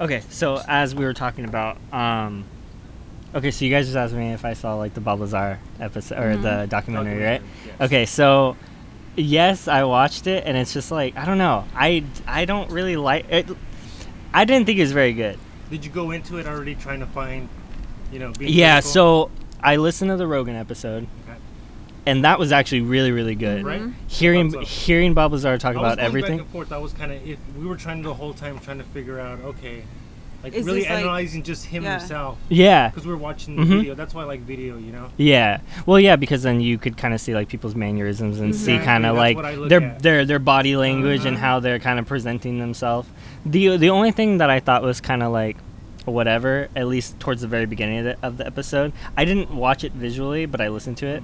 Okay, so as we were talking about, um, okay, so you guys just asked me if I saw like the Bob Lazar episode or the documentary, right? Yes. Okay, so yes, I watched it, and it's just like I don't know, I I don't really like it. I didn't think it was very good. Did you go into it already trying to find, you know, being Yeah, critical? so I listened to the Rogan episode, Okay. And that was actually really really good. Right? Hearing Thumbs up. hearing Bob Lazar talk I was about going everything. Back and forth. I was kind of if we were trying the whole time trying to figure out okay, like Is really this, like- analyzing just him Yeah. himself Yeah. because we were watching the Mhm. video. That's why I like video. You know. Yeah. Well, yeah, because then you could kind of see like people's mannerisms and see kind of like what their at. their their body language and Uh-huh. how they're kind of presenting themselves. The the only thing that I thought was kind of like whatever, at least towards the very beginning of the, of the episode, I didn't watch it visually, but I listened to it.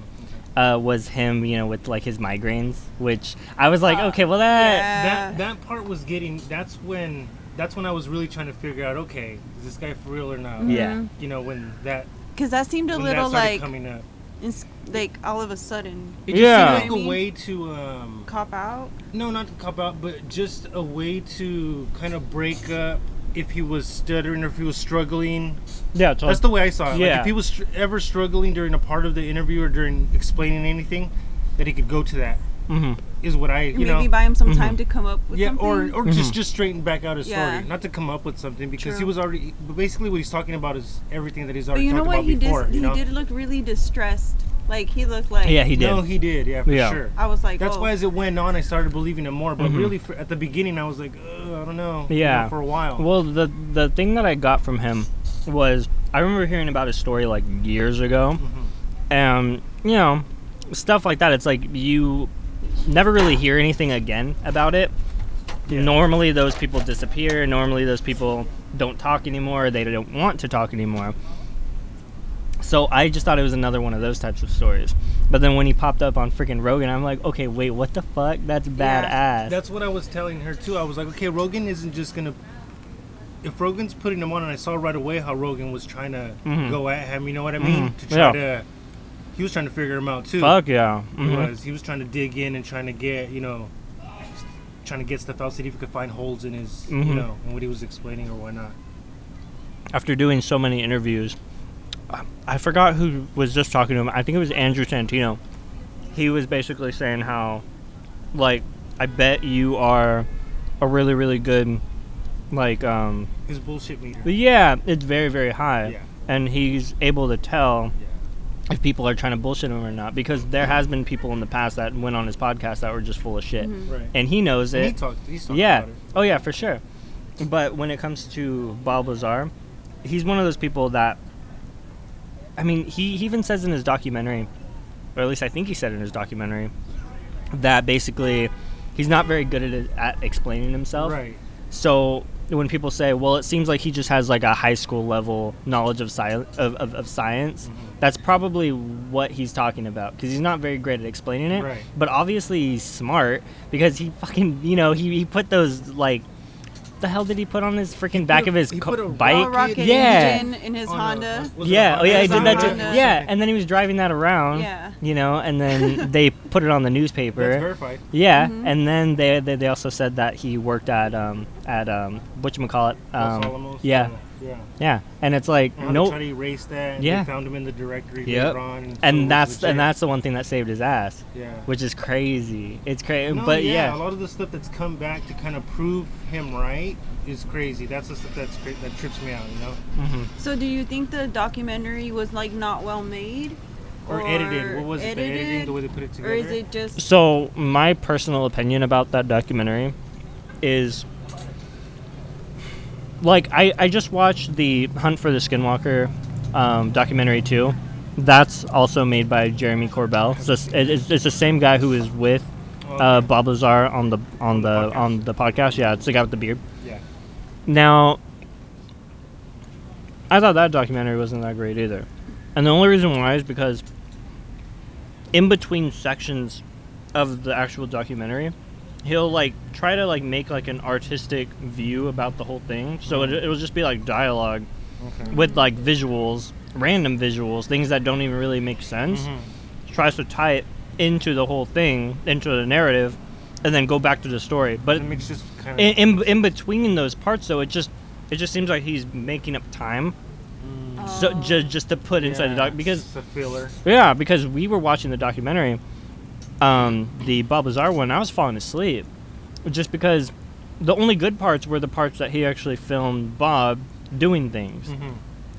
Uh, was him, you know, with like his migraines, which I was like, Uh, okay, well that, yeah. That that part was getting. That's when. That's when I was really trying to figure out. Okay, is this guy for real or not? Yeah. Mhm. You know when that Because that seemed a little like, coming up. ins- like all of a sudden It just Yeah. seemed I like mean- a way to um, cop out. No, not to cop out, but just a way to kind of break up if he was stuttering or if he was struggling. yeah, totally. That's the way I saw it. Like Yeah. if he was str- ever struggling during a part of the interview or during explaining anything, that he could go to that. hmm Is what I, you Maybe know, buy him some Mhm. time to come up with yeah, something. or or Mhm. just just straighten back out his Yeah. story, not to come up with something because he was already. But basically, what he's talking about is everything that he's already. but already you know what? about He before. did. you He know, did look really distressed. Like he looked like. Yeah, he did. no, he did, yeah, for Yeah. sure. I was like, That's oh. why as it went on, I started believing him more. But Mhm. really, for, at the beginning, I was like, Ugh, I don't know. you Yeah. know, for a while. Well, the the thing that I got from him was I remember hearing about his story like years ago, Mhm. and you know, stuff like that. It's like you never really hear anything again about it. Yeah. Normally, those people disappear. Normally, those people don't talk anymore. They don't want to talk anymore. So I just thought it was another one of those types of stories. But then when he popped up on freaking Rogan, I'm like, okay, wait, what the fuck? That's badass. That's what I was telling her too. I was like, okay, Rogan isn't just gonna. If Rogan's putting him on, and I saw right away how Rogan was trying to Mhm. go at him, you know what I mean? Mhm. To try Yeah. to. He was trying to figure him out too. fuck yeah. He Mhm. was. He was trying to dig in and trying to get, you know, trying to get stuff out, see if he could find holes in his, you Mhm. know, in what he was explaining or whatnot. after doing so many interviews, I- I forgot who was just talking to him. I think it was Andrew Santino. He was basically saying how, like, I bet you are a really, really good, like, um, His bullshit meter. yeah, it's very, very high. Yeah. And he's able to tell Yeah. if people are trying to bullshit him or not because there has been people in the past that went on his podcast that were just full of shit. Mhm. Right. And he knows And it. he talked. He's talked Yeah. about it. Oh yeah, for sure. But when it comes to Bob Lazar, he's one of those people that I mean, he, he even says in his documentary, or at least I think he said in his documentary, that basically he's not very good at it, at explaining himself. Right. So when people say, "Well, it seems like he just has like a high school level knowledge of science of, of, of science," Mhm. that's probably what he's talking about because he's not very great at explaining it. Right. But obviously he's smart because he fucking you know he, he put those like the hell did he put on his freaking back a- of his he co- put a Oh, bike? rocket Yeah. engine in his On Honda. was it Yeah, oh yeah, he did that too. Honda. Yeah, and then he was driving that around. Yeah. You know, and then they put it on the newspaper. That's newspaper. verified. Yeah, Mhm. and then they, they they also said that he worked at um at um whatchamacallit. Los Um Alamos. yeah. Yeah. yeah, and it's like And how no they try to erase that. And Yeah. They found him in the directory Yep. later on. so and was that's and that's the one thing that saved his ass, Yeah. which is crazy. It's crazy, No, but yeah, yeah, a lot of the stuff that's come back to kind of prove him right is crazy. That's the stuff that's cra- that trips me out, you know, hmm So do you think the documentary was like not well made? or, edited. What was it? The editing, edited? the way they put it together. Or is it just So my personal opinion about that documentary is like I, I just watched the Hunt for the Skinwalker um, documentary too. That's also made by Jeremy Corbell. So it's, it's, it's the same guy who is with uh. Bob Lazar on the on the the podcast. on the podcast. Yeah, it's the guy with the beard. Yeah. Now, I thought that documentary wasn't that great either, and the only reason why is because in between sections of the actual documentary, he'll like try to like make like an artistic view about the whole thing. So it, it'll just be like dialogue Okay. with like visuals, random visuals, things that don't even really make sense. Mhm. Tries to tie it into the whole thing, into the narrative, and then go back to the story. But It makes just kind of. in, in, in between those parts though it just it just seems like he's making up time Mm. so just just to put inside the doc because it's a filler. yeah because we were watching the documentary um the Bob Lazar one I was falling asleep just because the only good parts were the parts that he actually filmed Bob doing things Mm-hmm.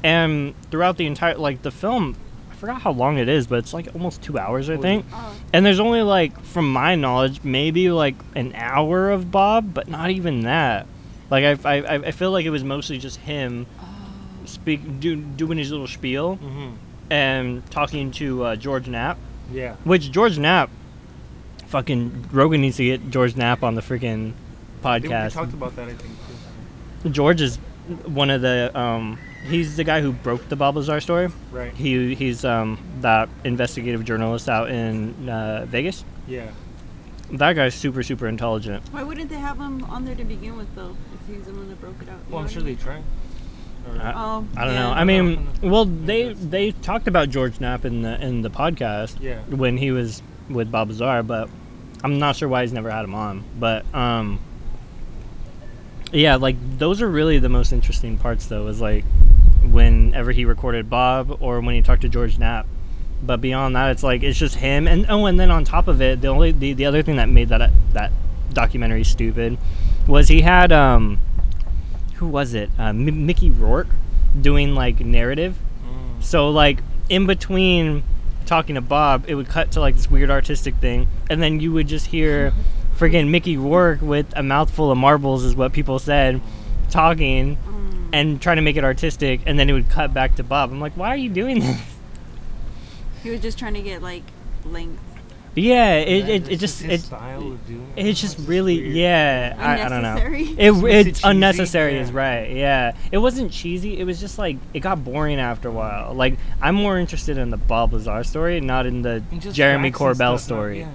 and throughout the entire like the film I forgot how long it is but it's like almost two hours I Oh, think Oh. and there's only like from my knowledge maybe like an hour of Bob but not even that like I I, I feel like it was mostly just him speak do, doing his little spiel Mm-hmm. and talking to uh, George Knapp, Yeah. which George Knapp, fucking Rogan needs to get George Knapp on the freaking They- We podcast. talked about that, I think. Too. George is one of the um, he's the guy who broke the Bob Lazar story. Right. He he's um, that investigative journalist out in uh, Vegas. Yeah. That guy's super super intelligent. Why wouldn't they have him on there to begin with, though? If he's the one that broke it out. you Well, I'm sure they try. Or- I- Oh, I don't yeah. know. I mean, well, they they talked about George Knapp in the in the podcast. Yeah. when he was with Bob Lazar, but I'm not sure why he's never had him on. But um, yeah, like those are really the most interesting parts, though. Is like whenever he recorded Bob or when he talked to George Knapp. But beyond that, it's like it's just him, and oh, and then on top of it, the only the, the other thing that made that that documentary stupid was he had um, who was it? Uh, M- Mickey Rourke doing like narrative. Mm. So like in between talking to Bob, it would cut to like this weird artistic thing, and then you would just hear friggin' Mickey Rourke with a mouthful of marbles, is what people said, talking Mm. and trying to make it artistic, and then it would cut back to Bob. I'm like, why are you doing this? He was just trying to get like length. Yeah, it, That- it, it just his it's style of doing it. it's just really weird. yeah I, I don't know it, Makes it it's cheesy, unnecessary is right yeah it wasn't cheesy it was just like it got boring after a while like i'm more interested in the bob lazar story not in the jeremy corbell stuff, not- story yeah.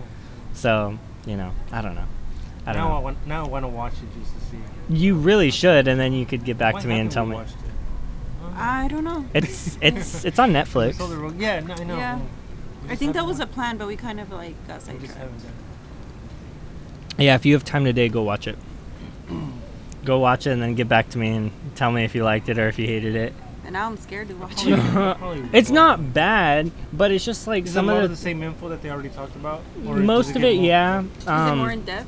so you know i don't know i don't now I want now I want to watch it just to see. you really should and then you could get back Why to me and tell me it? I don't know. it's it's it's on netflix saw the ro- yeah, no, I know. Yeah. We I think that was a plan, but we kind of like got it. We just sidetracked. yeah if you have time today go watch it go watch it and then get back to me and tell me if you liked it or if you hated it And now I'm scared to watch it. it's won't. bad but it's just like Is some it a lot of of the the same info that they already talked about? Or does most of get it more- yeah Is it um, more in depth?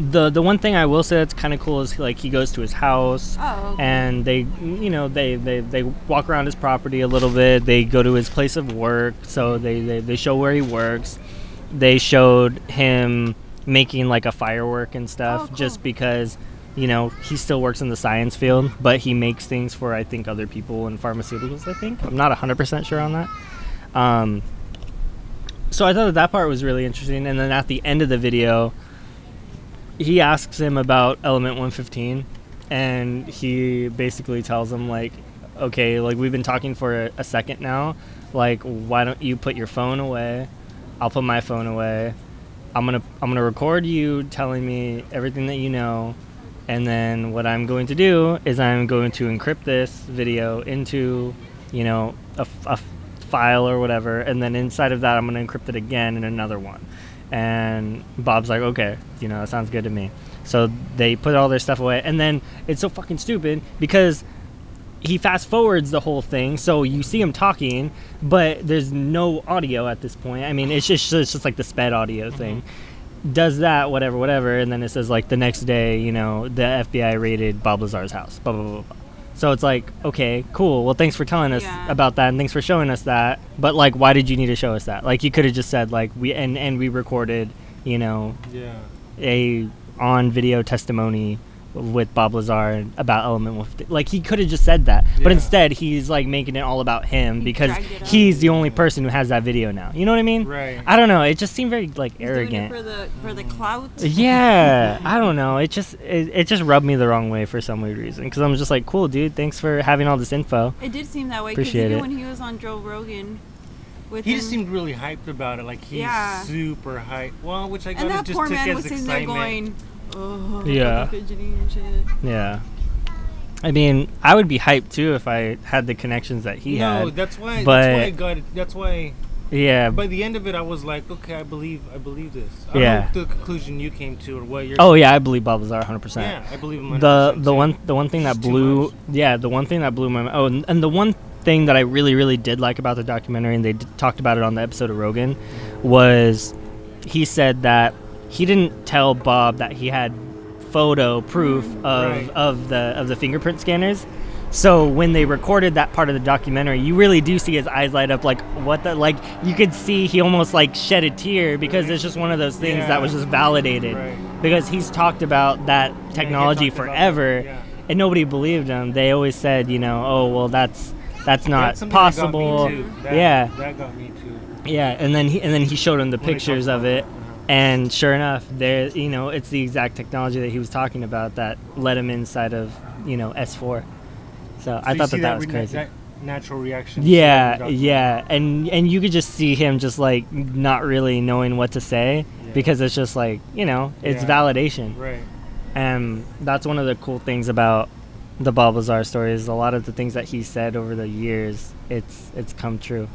The the one thing I will say that's kind of cool is like he goes to his house Oh, okay. and they you know they, they they walk around his property a little bit. They go to his place of work. So they they, they show where he works. They showed him making like a firework and stuff Oh, cool. just because you know he still works in the science field but he makes things for i think other people in pharmaceuticals i think. I'm not 100% sure on that. Um, so i thought that that part was really interesting. And then at the end of the video he asks him about element 115 and he basically tells him like okay like we've been talking for a, a second now. Like why don't you put your phone away? I'll put my phone away. I'm gonna i'm gonna record you telling me everything that you know. And then what i'm going to do is i'm going to encrypt this video into you know a file or whatever. And then inside of that i'm going to encrypt it again in another one and bob's like okay you know that sounds good to me. So they put all their stuff away. And then it's so fucking stupid because he fast forwards the whole thing. So you see him talking but there's no audio at this point. I mean it's just it's just like the sped audio mm-hmm. thing. Does that whatever whatever. And then it says like the next day you know the fbi raided bob lazar's house. Blah blah blah, blah. So it's like okay cool well thanks for telling us Yeah. about that and thanks for showing us that but like why did you need to show us that like you could have just said like we and and we recorded you know Yeah. a on video testimony with Bob Lazar about Element 115. Like he could have just said that, but instead he's like making it all about him He because dragged it up. he's the only person who has that video now. You know what I mean? Right. I don't know. It just seemed very like He's doing it arrogant. for the for the clout. Yeah, I don't know. It just it, it just rubbed me the wrong way for some weird reason because I'm just like, cool, dude. Thanks for having all this info. It did seem that way because Appreciate even it. when he was on Joe Rogan, with He him, just seemed really hyped about it. Like he's Yeah. super hyped. Well, which I and kind that of just poor took man as was sitting there excitement. going, "Oh, Yeah. fucking and shit." Yeah. I mean, I would be hyped too if I had the connections that he no, had. No, that's why. but- that's why I got. It. That's why Yeah. By the end of it, I was like, okay, I believe, I believe this. I don't Yeah. know the conclusion you came to or what you're. Oh yeah, I believe Bob Lazar 100%. yeah, I believe him. the 100% the too. one the one thing that It's blew yeah the one thing that blew my oh and, and the one thing that I really really did like about the documentary and they d- talked about it on the episode of Rogan was he said that he didn't tell Bob that he had photo proof of Right. of the of the fingerprint scanners. So when they recorded that part of the documentary, you really do see his eyes light up like what the like you could see he almost like shed a tear because it's just one of those things that was just validated Right. because he's talked about that technology about forever yeah. and nobody believed him they always said you know oh well that's that's not That's something that got me possible too. That- yeah that got me too. yeah and then he and then he showed him the When pictures of it uh-huh. And sure enough there you know it's the exact technology that he was talking about that led him inside of you know s4 so, So i thought that that, was crazy That natural reaction. yeah, yeah, and and you could just see him just like not really knowing what to say Yeah. because it's just like you know it's Yeah. validation, Right. and that's one of the cool things about the Bob Lazar story is a lot of the things that he said over the years. It's it's come true,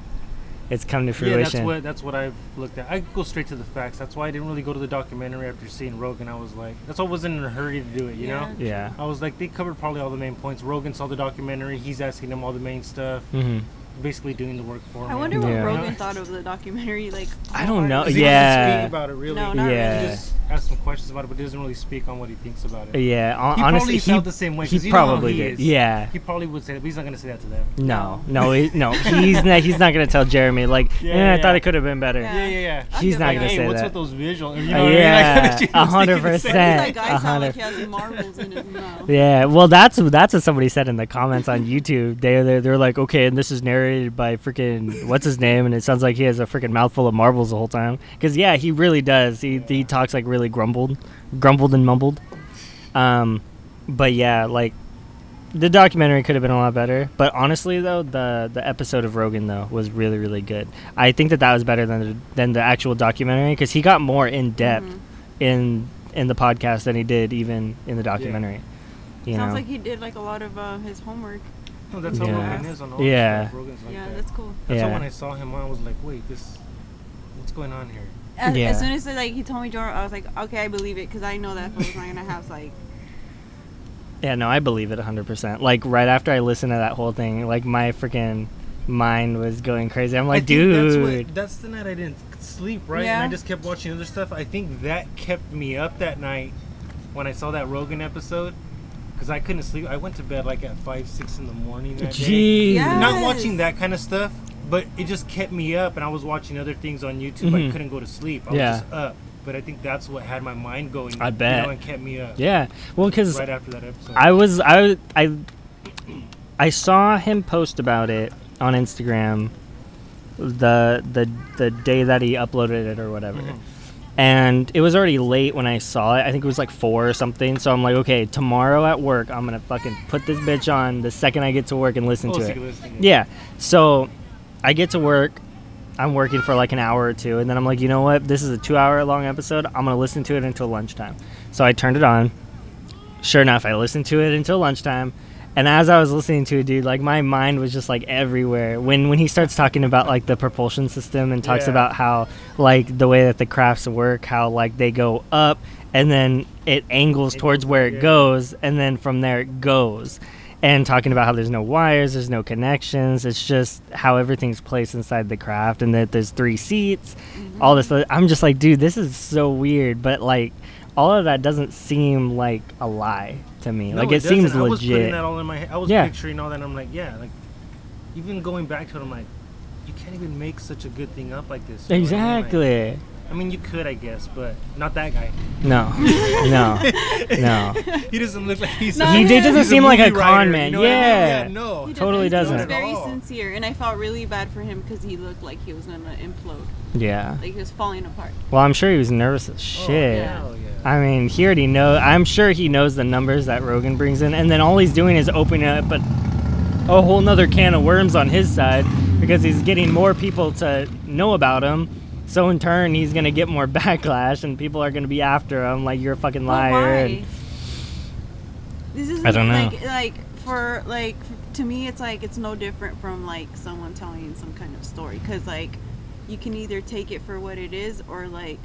it's come to fruition. Yeah, that's what that's what I've looked at. I go straight to the facts. That's why I didn't really go to the documentary after seeing Rogan. I was like, that's why I wasn't in a hurry to do it. You Yeah. know. yeah. I was like, they covered probably all the main points. Rogan saw the documentary. He's asking them all the main stuff. hmm Basically doing the work for him. I wonder what Yeah. Rogan thought of the documentary. Like, I don't know. he Yeah. speak about it really. No, not Yeah. He just asks some questions about it, but doesn't really speak on what he thinks about it. Yeah, hon- He honestly, probably he, felt the same way. he 'cause you know how probably he did. is. Yeah. He probably would say that, but he's not gonna say that to them. No, no, he, no. He's not. He's not gonna tell Jeremy like, Yeah, eh, yeah, I thought it could have been better. Yeah. Yeah, yeah, yeah. He's not it gonna a- hey, say what's that. with those visuals? You know what yeah, a hundred thinking the same. percent. That guy a hundred- like he has marbles in his mouth. Yeah, well, that's that's what somebody said in the comments on YouTube. They they they're like, okay, and this is narrated by freaking what's his name, and it sounds like he has a freaking mouthful of marbles the whole time. Because yeah, he really does. He he talks like really grumbled, grumbled and mumbled. Um, but yeah, like the documentary could have been a lot better. But honestly, though, the the episode of Rogan though was really really good. I think that that was better than the, than the actual documentary because he got more in depth Mhm. in in the podcast than he did even in the documentary. You Sounds know, like he did like a lot of uh, his homework. No, that's how Yeah. Rogan is on all Yeah. this stuff. Rogan's like yeah, that. that's cool. That's Yeah. why when I saw him, I was like, wait, this, what's going on here? As, Yeah. as soon as like he told me Jordan, I was like, okay, I believe it because I know that fool's not gonna have like. yeah, no, I believe it 100%. Like right after I listened to that whole thing, like my freaking mind was going crazy. I'm like, think that's, dude. what, that's the night I didn't sleep, right? Yeah. And I just kept watching other stuff. I think that kept me up that night when I saw that Rogan episode. Because I couldn't sleep. I went to bed like at 5, 6 in the morning that day. Jeez. Yeah. Not watching that kind of stuff, but it just kept me up. And I was watching other things on YouTube. I Mhm. couldn't go to sleep. I Yeah. was just up. But I think that's what had my mind going. I bet. You know, and kept me up. Yeah. Well, because Right after that episode. I was I I I saw him post about it on Instagram the the the day that he uploaded it or whatever. Mhm. And it was already late when I saw it. I think it was like 4 or something. So I'm like, okay, tomorrow at work, I'm to fucking put this bitch on the second I get to work and listen Oh, to so it. Yeah. So I get to work. I'm working for like an hour or two, and then I'm like, you know what? This is a two-hour long episode. I'm gonna listen to it until lunchtime. So I turned it on. Sure enough, I listened to it until lunchtime. And as I was listening to it, dude, like my mind was just like everywhere. When when he starts talking about like the propulsion system and talks Yeah. about how like the way that the crafts work, how like they go up and then it angles towards where it goes, and then from there it goes and talking about how there's no wires, there's no connections. It's just how everything's placed inside the craft, and that there's three seats, all this. I'm just like, dude, this is so weird, but like, all of that doesn't seem like a lie to me. No, like, it, seems doesn't. I was putting legit. that all in my head. I was Yeah. picturing all that. and I'm like, yeah, like even going back to it, I'm like, you can't even make such a good thing up like this. you know what I mean? Like, Exactly. I mean, you could, I guess, but not that guy. No, no, no. he doesn't look like he's. No, He did- doesn't he's seem like a movie con writer, man. You know what I mean? Yeah. no. He Totally doesn't. doesn't. He was very sincere, and I felt really bad for him because he looked like he was gonna implode, Yeah. like he was falling apart. Well, I'm sure he was nervous as Oh, shit. hell yeah. I mean, he already knows. I'm sure he knows the numbers that Rogan brings in, and then all he's doing is opening up a, a whole nother can of worms on his side because he's getting more people to know about him. So in turn, he's gonna get more backlash, and people are gonna be after him like you're a fucking liar. why? and- This is I don't know. like like for like to me, it's like it's no different from like someone telling some kind of story because like you can either take it for what it is or like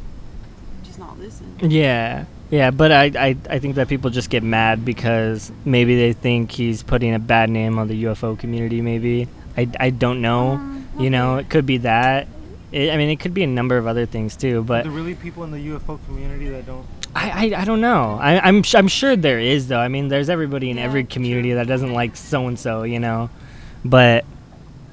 just not listen. Yeah, yeah, but I, I, I think that people just get mad because maybe they think he's putting a bad name on the UFO community. Maybe I, I don't know. Um, You know, it could be that. It, I mean, it could be a number of other things too. Are But there really people in the UFO community that don't? I, I, I don't know. I, I'm sh- I'm sure there is though. I mean, there's everybody in Yeah, every community true. that doesn't like so and so. You know, but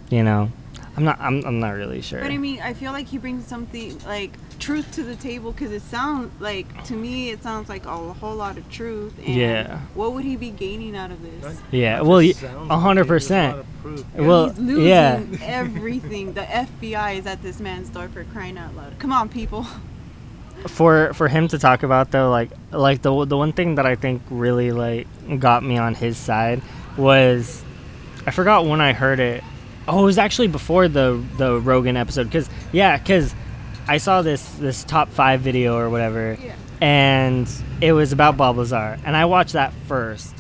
you know, I'm not I'm, I'm not really sure. But I mean, I feel like he brings something like truth to the table because it sounds like to me it sounds like a whole lot of truth. And Yeah. What would he be gaining out of this? Not- Yeah, not well, just a hundred it, there's a lot percent. of. Well, He's losing yeah. everything. The FBI is at this man's door for crying out loud. Come on, people. for for him to talk about though like like the the one thing that I think really like got me on his side was I forgot when I heard it. Oh, it was actually before the the Rogan episode cuz yeah, cuz I saw this this top 5 video or whatever Yeah. and it was about Bob Lazar and I watched that first.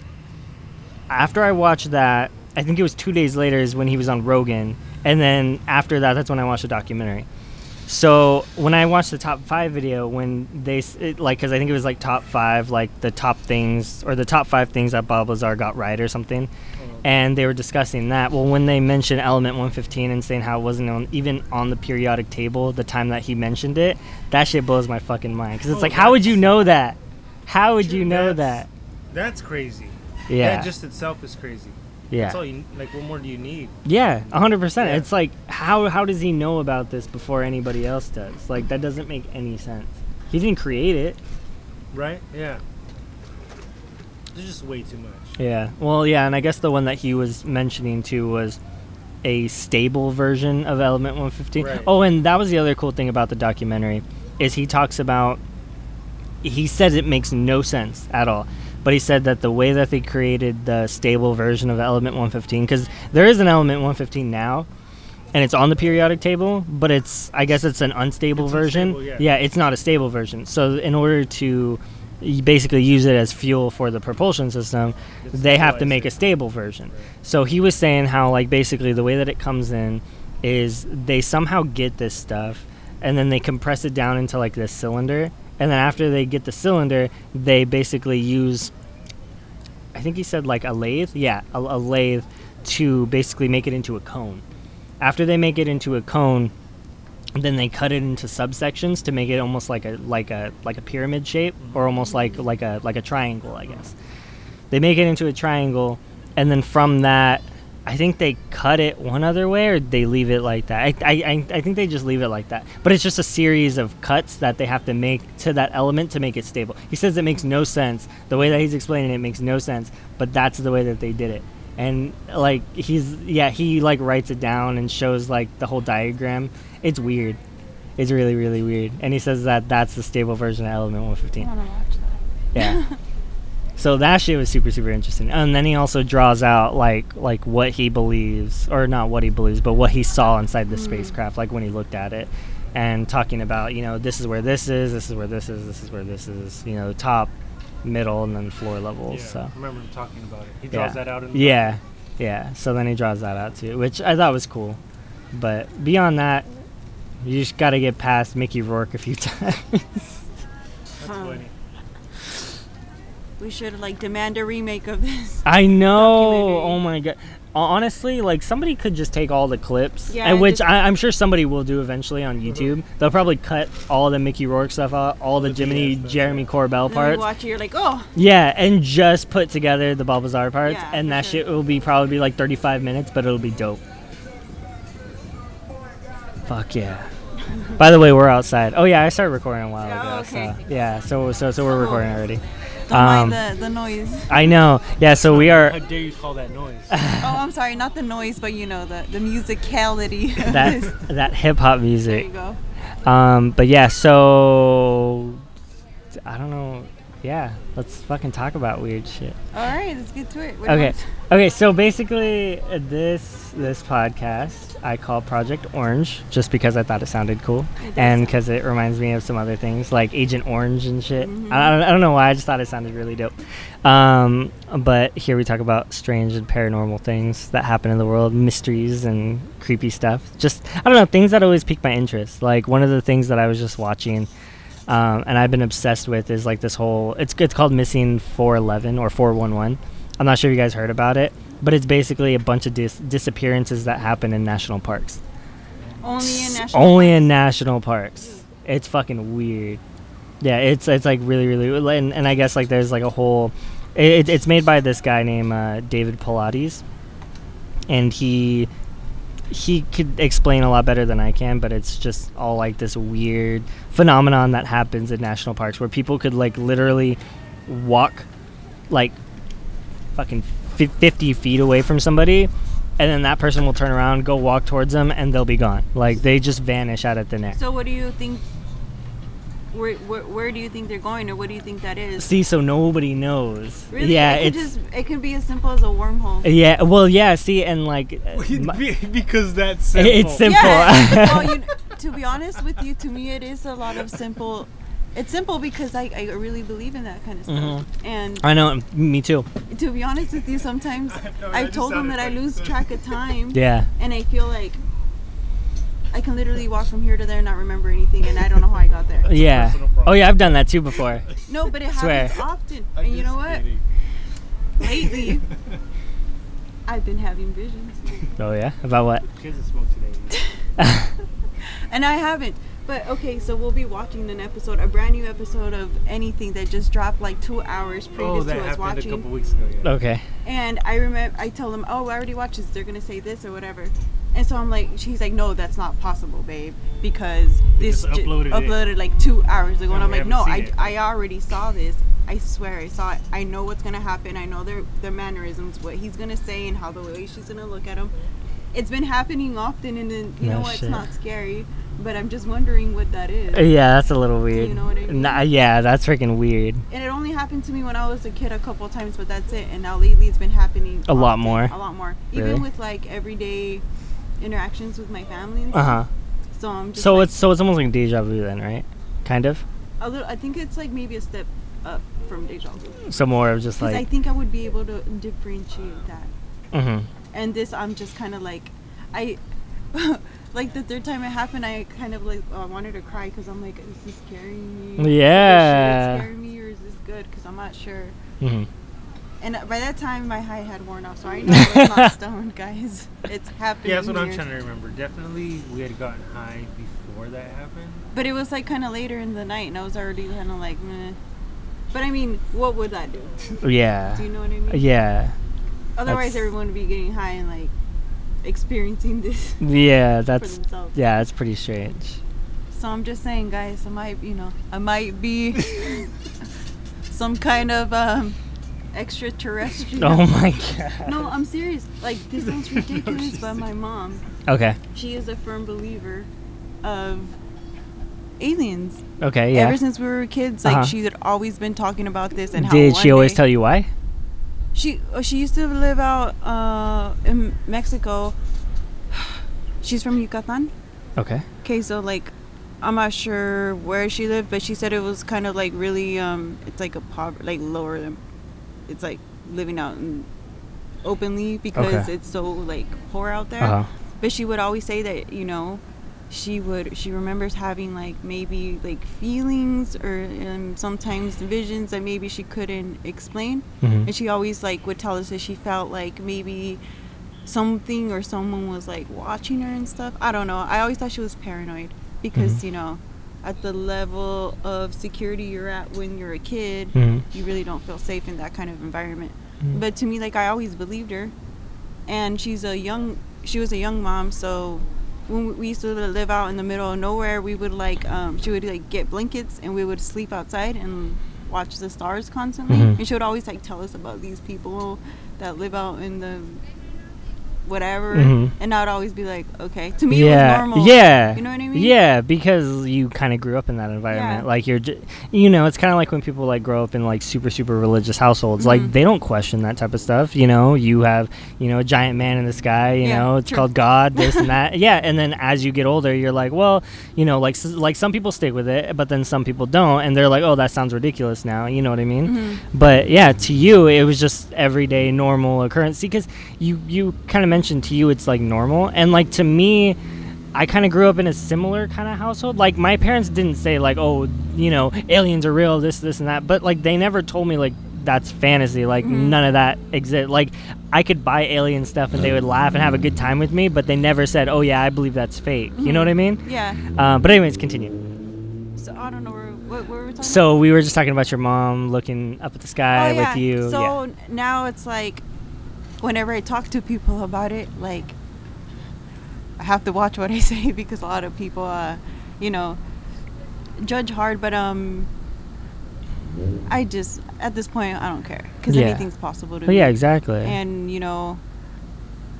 After I watched that, I think it was 2 days later is when he was on Rogan and then after that that's when I watched the documentary. So when I watched the top five video, when they it, like, because I think it was like top five, like the top things or the top five things that Bob Lazar got right or something, and they were discussing that. Well, when they mentioned Element 115 and saying how it wasn't on, even on the periodic table the time that he mentioned it, that shit blows my fucking mind. Because it's Oh, like, how would you know that? How would you know that? That's crazy. Yeah, That just itself is crazy. yeah. That's all you like. What more do you need? Yeah, hundred percent. Yeah. It's like how how does he know about this before anybody else does? Like that doesn't make any sense. He didn't create it. Right? Yeah. There's just way too much. Yeah. Well, yeah, and I guess the one that he was mentioning too was a stable version of Element 115. Right. Oh, and that was the other cool thing about the documentary is he talks about he says it makes no sense at all. But he said that the way that they created the stable version of Element 115 cuz there is an Element 115 now and it's on the periodic table, but it's I guess it's an unstable It's version. unstable, yeah. it's not a stable version. So in order to y- basically use it as fuel for the propulsion system, they have to make a stable version. So he was saying how like basically the way that it comes in is they somehow get this stuff and then they compress it down into like this cylinder and then after they get the cylinder they basically use I think he said like a lathe, yeah, a, a lathe to basically make it into a cone. After they make it into a cone, then they cut it into subsections to make it almost like a like a like a pyramid shape or almost like mm-hmm. like a like a triangle, I guess. They make it into a triangle, and then from that, I think they cut it one other way or they leave it like that. I, I, I- I think they just leave it like that. But it's just a series of cuts that they have to make to that element to make it stable. He says it makes no sense. The way that he's explaining it makes no sense, but that's the way that they did it. And like he's yeah, he like writes it down and shows like the whole diagram. It's weird. It's really really weird. And he says that that's the stable version of Element 115. I want to watch that. Yeah. so that shit was super super interesting. And then he also draws out like like what he believes or not what he believes, but what he saw inside the Mm. spacecraft like when he looked at it and talking about, you know, this is where this is, this is where this is, this is where this is, you know, top, middle and then floor levels. Yeah, So I remember him talking about it. He yeah. draws that out in the Yeah. Yeah. So then he draws that out too, which I thought was cool. But beyond that, you just got to get past Mickey Rourke a few times. That's Huh. funny. We should like demand a remake of this. I know. Oh my god. Honestly, like somebody could just take all the clips, Yeah, and and which just- I, I'm sure somebody will do eventually on YouTube. They'll probably cut all the Mickey Rourke stuff out, all the the Jiminy BS Jeremy yeah. Corbell And then you parts. watch it, you're like, oh, Yeah, and just put together the Bob Lazar parts, Yeah, and that sure. shit will be probably be like 35 minutes, but it'll be dope. Fuck yeah. By the way, we're outside. Oh yeah, I started recording a while Oh, ago. okay. So yeah, so so so we're Oh. recording already. don't Um, mind the, the noise. I know. Yeah, so we are How are dare you call that noise? oh, I'm sorry, not the noise, but you know the the musicality. of that this. that hip hop There music. you go. Um, but yeah, so I don't know. yeah, let's fucking talk about weird shit. All right, let's get to it. What do you Okay. want- Okay, so basically uh, this this podcast I call Project Orange just because I thought it sounded cool It and because it reminds me of some other things like Agent Orange and shit. Mhm. I, don't, I don't know why I just thought it sounded really dope. Um, but here we talk about strange and paranormal things that happen in the world, mysteries and creepy stuff. Just I don't know things that always pique my interest. Like one of the things that I was just watching. Um, and I've been obsessed with is like this whole it's it's called missing 411 or 411 i'm not sure if you guys heard about it but it's basically a bunch of dis- disappearances that happen in national parks. Only in national. only in national parks. It's fucking weird. Yeah it's it's like really really and, and i guess like there's like a whole it, it's made by this guy named uh, david Paulides and he he could explain a lot better than I can, but it's just all like this weird phenomenon that happens in national parks where people could like literally walk like fucking 50 feet away from somebody and then that person will turn around, go walk towards them and they'll be gone. Like they just vanish out of thin air. So what do you think? Where, where where do you think they're going, or what do you think that is? See, so nobody knows. Really? Yeah, it it's just it could be as simple as a wormhole. yeah. Well, yeah. See, and like uh, my- because that's simple. it's simple. Yeah. well, you, to be honest with you, to me it is a lot of simple. It's simple because I, I really believe in that kind of stuff. Mhm. And I know. Me too. to be honest with you, sometimes No, I've told them sounded that I funny. lose track of time, Yeah. and I feel like I can literally walk from here to there and not remember anything, and I don't know how I got there. Yeah. Oh yeah, I've done that too before. No, but it Swear. happens often. I'm And you know what? kidding. Lately, I've been having visions. Oh yeah. About what? Kids that smoke today. And I haven't. But okay, so we'll be watching an episode, a brand new episode of anything that just dropped like two hours Oh, previous that to us happened a watching. couple weeks ago. Yeah. okay. And I remember I told them, "Oh, I already watched this. They're gonna say this or whatever." And so I'm like, she's like, "No, that's not possible, babe, because They this just ju- uploaded it. uploaded like two hours ago." And And I'm like, "No, I, it." I already saw this. I swear I saw it. I know what's gonna happen. I know their their mannerisms, what he's gonna say, and how the way she's gonna look at him. It's been happening often, and then you No know what? It's not scary, but I'm just wondering what that is." Yeah, that's a little weird. You know what I mean? Nah, yeah, that's freaking weird. And it only happened to me when I was a kid a couple times, but that's it. And now lately it's been happening A lot more? A lot more. Really? Even with like everyday interactions with my family. Uh huh. So I'm just So like, it's so it's almost like deja vu then, right? Kind of. a little. I think it's like maybe a step up from deja vu. So more of just Because I think I would be able to differentiate that. hmm And this, I'm just kind of like, I. like the third time it happened, I kind of like I wanted to cry because I'm like, is this scaring me? Yeah. Should it scare me or is this good? Because I'm not sure. hmm And by that time, my high had worn off, so I know it's not stoned, guys. It's happening. Yeah, that's what I'm trying to remember. Definitely, we had gotten high before that happened. But it was like kind of later in the night, and I was already kind of like, meh. But I mean, what would that do? Yeah. Do you know what I mean? Yeah. Otherwise, that's- everyone would be getting high and like experiencing this Yeah. That's. Yeah, it's pretty strange. So I'm just saying, guys, I might, you know, I might be some kind of um, extraterrestrial. Oh my god. No, I'm serious. Like this sounds ridiculous, but my mom, Okay. she is a firm believer of aliens. Okay. Yeah. Ever since we were kids, like Uh-huh. she had always been talking about this and how. Did she always day- tell you why? She uh, she used to live out uh, in Mexico. She's from Yucatan. Okay. Okay, so like, I'm not sure where she lived, but she said it was kind of like really um, it's like a poverty, like lower than, it's like living out in openly because Okay. it's so like poor out there. Uh huh. But she would always say that you know, she would she remembers having like maybe like feelings or um, sometimes visions that maybe she couldn't explain, hmm and she always like would tell us that she felt like maybe something or someone was like watching her and stuff. I don't know. I always thought she was paranoid because Mhm. you know, at the level of security you're at when you're a kid, hmm you really don't feel safe in that kind of environment. Mhm. But to me, like I always believed her, and she's a young. She was a young mom, so when we- used to live out in the middle of nowhere, we would like um, she would like get blankets and we would sleep outside and watch the stars constantly. Mhm. And she would always like tell us about these people that live out in the whatever, Mhm. and I'd always be like, okay. To me, it yeah, was normal. yeah, You know what I mean? Yeah, because you kind of grew up in that environment. Yeah. Like you're, j- you know, it's kind of like when people like grow up in like super super religious households. Like Mhm. they don't question that type of stuff. You know, you have you know a giant man in the sky. You Yeah, know, it's true. called God. This and that. Yeah, and then as you get older, you're like, well, you know, like s- like some people stick with it, but then some people don't, and they're like, oh, that sounds ridiculous now. You know what I mean? Mhm. But yeah, to you, it was just everyday normal occurrence because you you kind of mentioned to you it's like normal, and like to me, I kind of grew up in a similar kind of household. Like my parents didn't say like, oh, you know, aliens are real, this this and that, but like they never told me like that's fantasy. Like Mhm. none of that exists. Like I could buy alien stuff and they would laugh and have a good time with me, but they never said, oh yeah, I believe that's fake. You know what I mean? Yeah. Uh, but anyways, continue. So I don't know where, what, were we talking So we were just talking about your mom looking up at the sky oh, yeah. with you. So yeah. now it's like, whenever I talk to people about it, like, I have to watch what I say because a lot of people, uh, you know, judge hard. But um, I just at this point I don't care because Yeah. anything's possible to Well, me. yeah, exactly. And you know,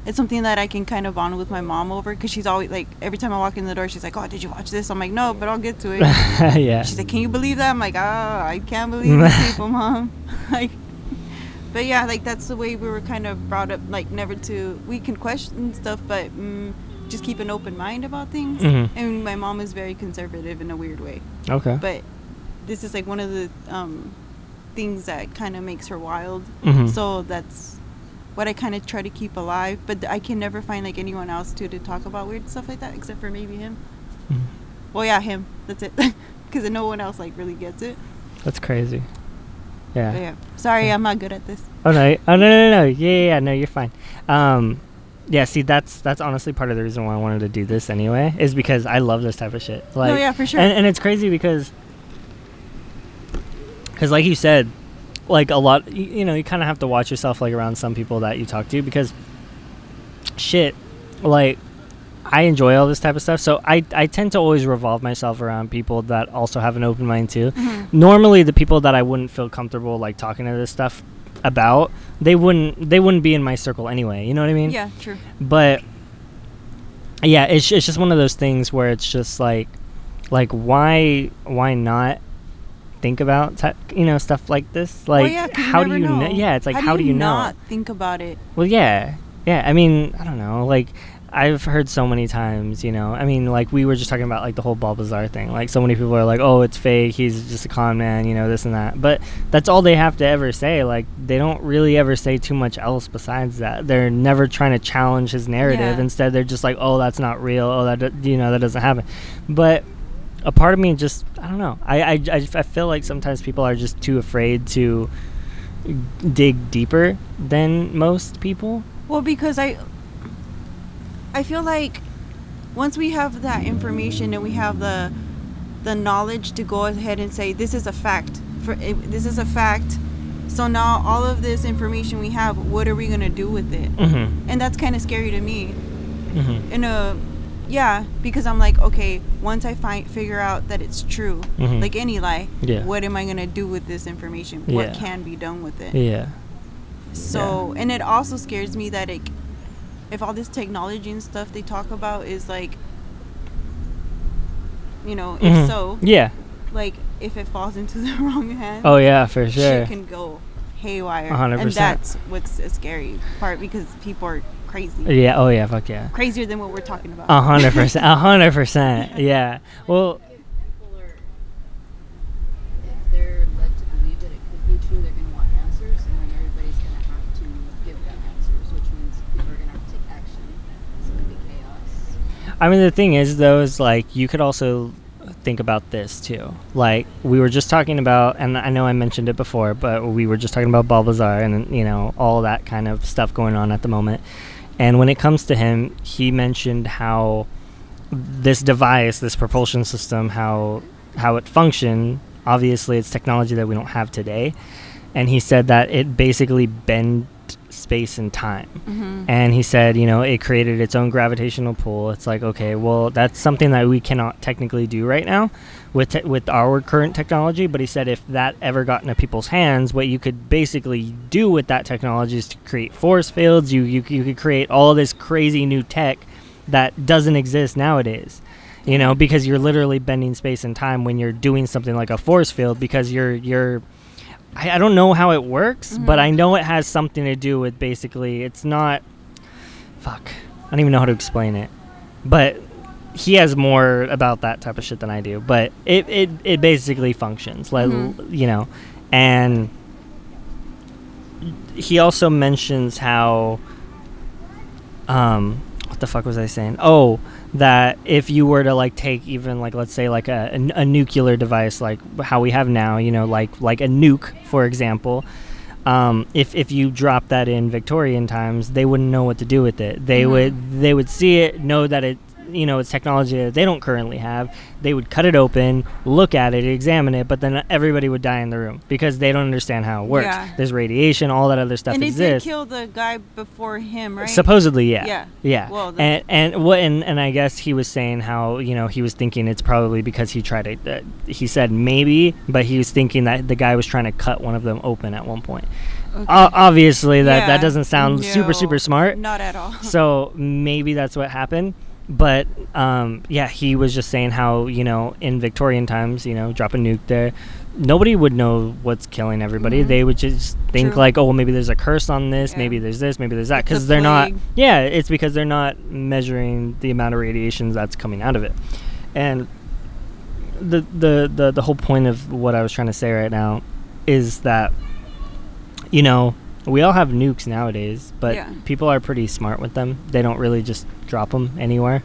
it's something that I can kind of bond with my mom over because she's always like every time I walk in the door, she's like, "Oh, did you watch this?" I'm like, "No, but I'll get to it." yeah. She's like, "Can you believe that?" I'm like, "Ah, I can't believe these people, mom." like, but yeah, like that's the way we were kind of brought up. Like, never to we can question stuff, but mm, just keep an open mind about things. Mhm. And my mom is very conservative in a weird way, Okay. but this is like one of the um, things that kind of makes her wild. Mhm. So that's what I kind of try to keep alive. But I can never find like anyone else to to talk about weird stuff like that, except for maybe him. Mhm. Well, yeah, him. That's it. Because no one else like really gets it. That's crazy. Yeah. Yeah. Sorry, I'm not good at this. Oh no! Oh no! No! No! Yeah, yeah, yeah! No, you're fine. Um, yeah. See, that's that's honestly part of the reason why I wanted to do this anyway, is because I love this type of shit. Like, no, yeah, for sure. and, and it's crazy because, because like you said, like a lot, you, you know, you kind of have to watch yourself like around some people that you talk to because, shit, like. I enjoy all this type of stuff, so I, I tend to always revolve myself around people that also have an open mind too. Mhm. normally the people that I wouldn't feel comfortable like talking to this stuff about, they wouldn't they wouldn't be in my circle anyway. You know what I mean? Yeah, true. But yeah, it's it's just one of those things where it's just like like why why not think about ty- you know stuff like this? Like well, yeah, how do you know? know? Yeah, it's like how, do you, know? not think about it? Well, yeah, yeah. I mean, I don't know. Like, I've heard so many times, you know. I mean, like we were just talking about like the whole Bob Lazar thing. Like, so many people are like, "Oh, it's fake. He's just a con man," you know, this and that. But that's all they have to ever say. Like, they don't really ever say too much else besides that. They're never trying to challenge his narrative. Yeah. Instead, they're just like, "Oh, that's not real. Oh, that you know that doesn't happen." But a part of me just I don't know. I, I, I, I feel like sometimes people are just too afraid to dig deeper than most people. Well, because I, I feel like once we have that information and we have the, the knowledge to go ahead and say this is a fact. For this is a fact. So now all of this information we have, what are we gonna do with it? Mm-hmm. And that's kind of scary to me. Mm-hmm. in a yeah because i'm like okay once i find figure out that it's true Mhm. like any lie Yeah. what am i going to do with this information Yeah. what can be done with it Yeah. so and it also scares me that it if all this technology and stuff they talk about is like you know if Mhm. so Yeah. like if it falls into the wrong hands Oh yeah, for sure. shit can go haywire A hundred and percent. that's what's a scary part because people are crazy Yeah. Oh yeah. Fuck yeah. crazier than what we're talking about A hundred percent. A hundred percent. Yeah. Well. If people are, if they're led to believe that it could be true, they're going to want answers, and then everybody's going to have to give them answers, which means people are going to have to take action. It's going to be chaos. I mean, the thing is, though, is like you could also think about this too. Like we were just talking about, and I know I mentioned it before, but we were just talking about Bob Lazar and you know all that kind of stuff going on at the moment. And when it comes to him, he mentioned how this device, this propulsion system, how how it functioned. Obviously, it's technology that we don't have today, and he said that it basically bent space and time. Mm-hmm. And he said, you know, it created its own gravitational pull. It's like, okay, well, that's something that we cannot technically do right now with te- with our current technology. But he said, if that ever got into people's hands, what you could basically do with that technology is to create force fields. You you, you could create all this crazy new tech that doesn't exist nowadays. You know, because you're literally bending space and time when you're doing something like a force field because you're you're I, I don't know how it works, but Mhm. I know it has something to do with basically it's not fuck. I don't even know how to explain it. But he has more about that type of shit than I do. But it it, it basically functions. Like Mhm. you know. And he also mentions how um what the fuck was I saying? Oh, that if you were to like take even like let's say like a, a, a nuclear device like how we have now, you know, like like a nuke, for example, um, if if you drop that in Victorian times, they wouldn't know what to do with it. They Mhm. would they would see it, know that it you know it's technology that they don't currently have. They would cut it open, look at it, examine it, but then everybody would die in the room because they don't understand how it works. Yeah. There's radiation, all that other stuff and it did exists. kill the guy before him, right? Supposedly, yeah. Yeah. Yeah. Well, and and what and, and I guess he was saying how you know he was thinking it's probably because he tried to. Uh, he said maybe, but he was thinking that the guy was trying to cut one of them open at one point. Okay. O- obviously, that Yeah, that doesn't sound super super smart. Not at all. So maybe that's what happened. But um, yeah, he was just saying how you know in Victorian times, you know, drop a nuke there, nobody would know what's killing everybody. Mhm. They would just think True. like, oh, well, maybe there's a curse on this, Yeah. maybe there's this, maybe there's that, because they're not. Yeah, it's because they're not measuring the amount of radiations that's coming out of it, and the the the the whole point of what I was trying to say right now is that you know we all have nukes nowadays, but Yeah. people are pretty smart with them. They don't really just drop them anywhere.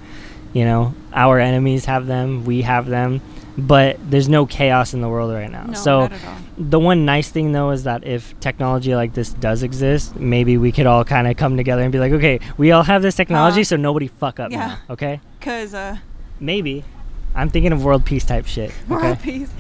You know, our enemies have them, we have them, but there's no chaos in the world right now. No, so not at all. the one nice thing though is that if technology like this does exist, maybe we could all kind of come together and be like, okay, we all have this technology, Uh, so nobody fuck up yeah. now, okay? Cause uh, Maybe. I'm thinking of world peace type shit. Okay. world peace.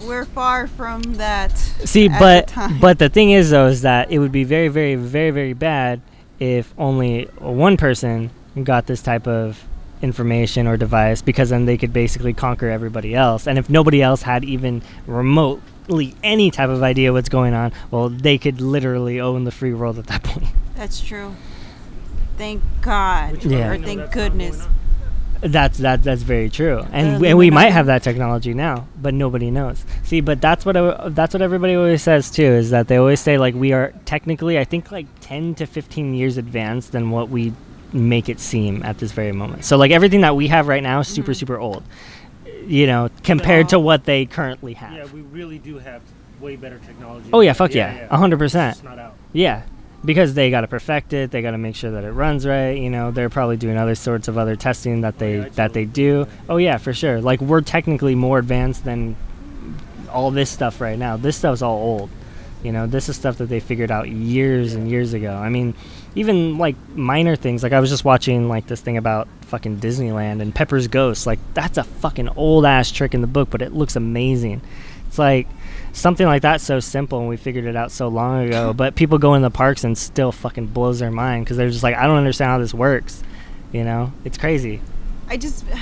We're far from that. See, at the but time. but the thing is though is that it would be very very very very bad if only one person got this type of information or device because then they could basically conquer everybody else. And if nobody else had even remotely any type of idea what's going on, well, they could literally own the free world at that point. That's true. Thank God. Yeah. Or thank that's not going goodness. That's that that's very true, and we, and we might have that technology now, but nobody knows. See, but that's what I, that's what everybody always says too. Is that they always say like we are technically, I think like ten to fifteen years advanced than what we make it seem at this very moment. So like everything that we have right now is super Mhm. super old, you know, compared to what they currently have. Yeah, we really do have way better technology. Oh, yeah, fuck yeah, a hundred percent. Just not out. Yeah, because they got to perfect it. They got to make sure that it runs right. You know, they're probably doing other sorts of other testing that Oh, they yeah, that they do. Oh yeah, for sure. Like we're technically more advanced than all this stuff right now. This stuff's all old. You know, this is stuff that they figured out years and years ago. I mean, even like minor things. Like I was just watching like this thing about fucking Disneyland and Pepper's Ghost. Like that's a fucking old ass trick in the book, but it looks amazing. It's like something like that so simple and we figured it out so long ago but people go in the parks and still fucking blows their mind because they're just like i don't understand how this works you know it's crazy I just.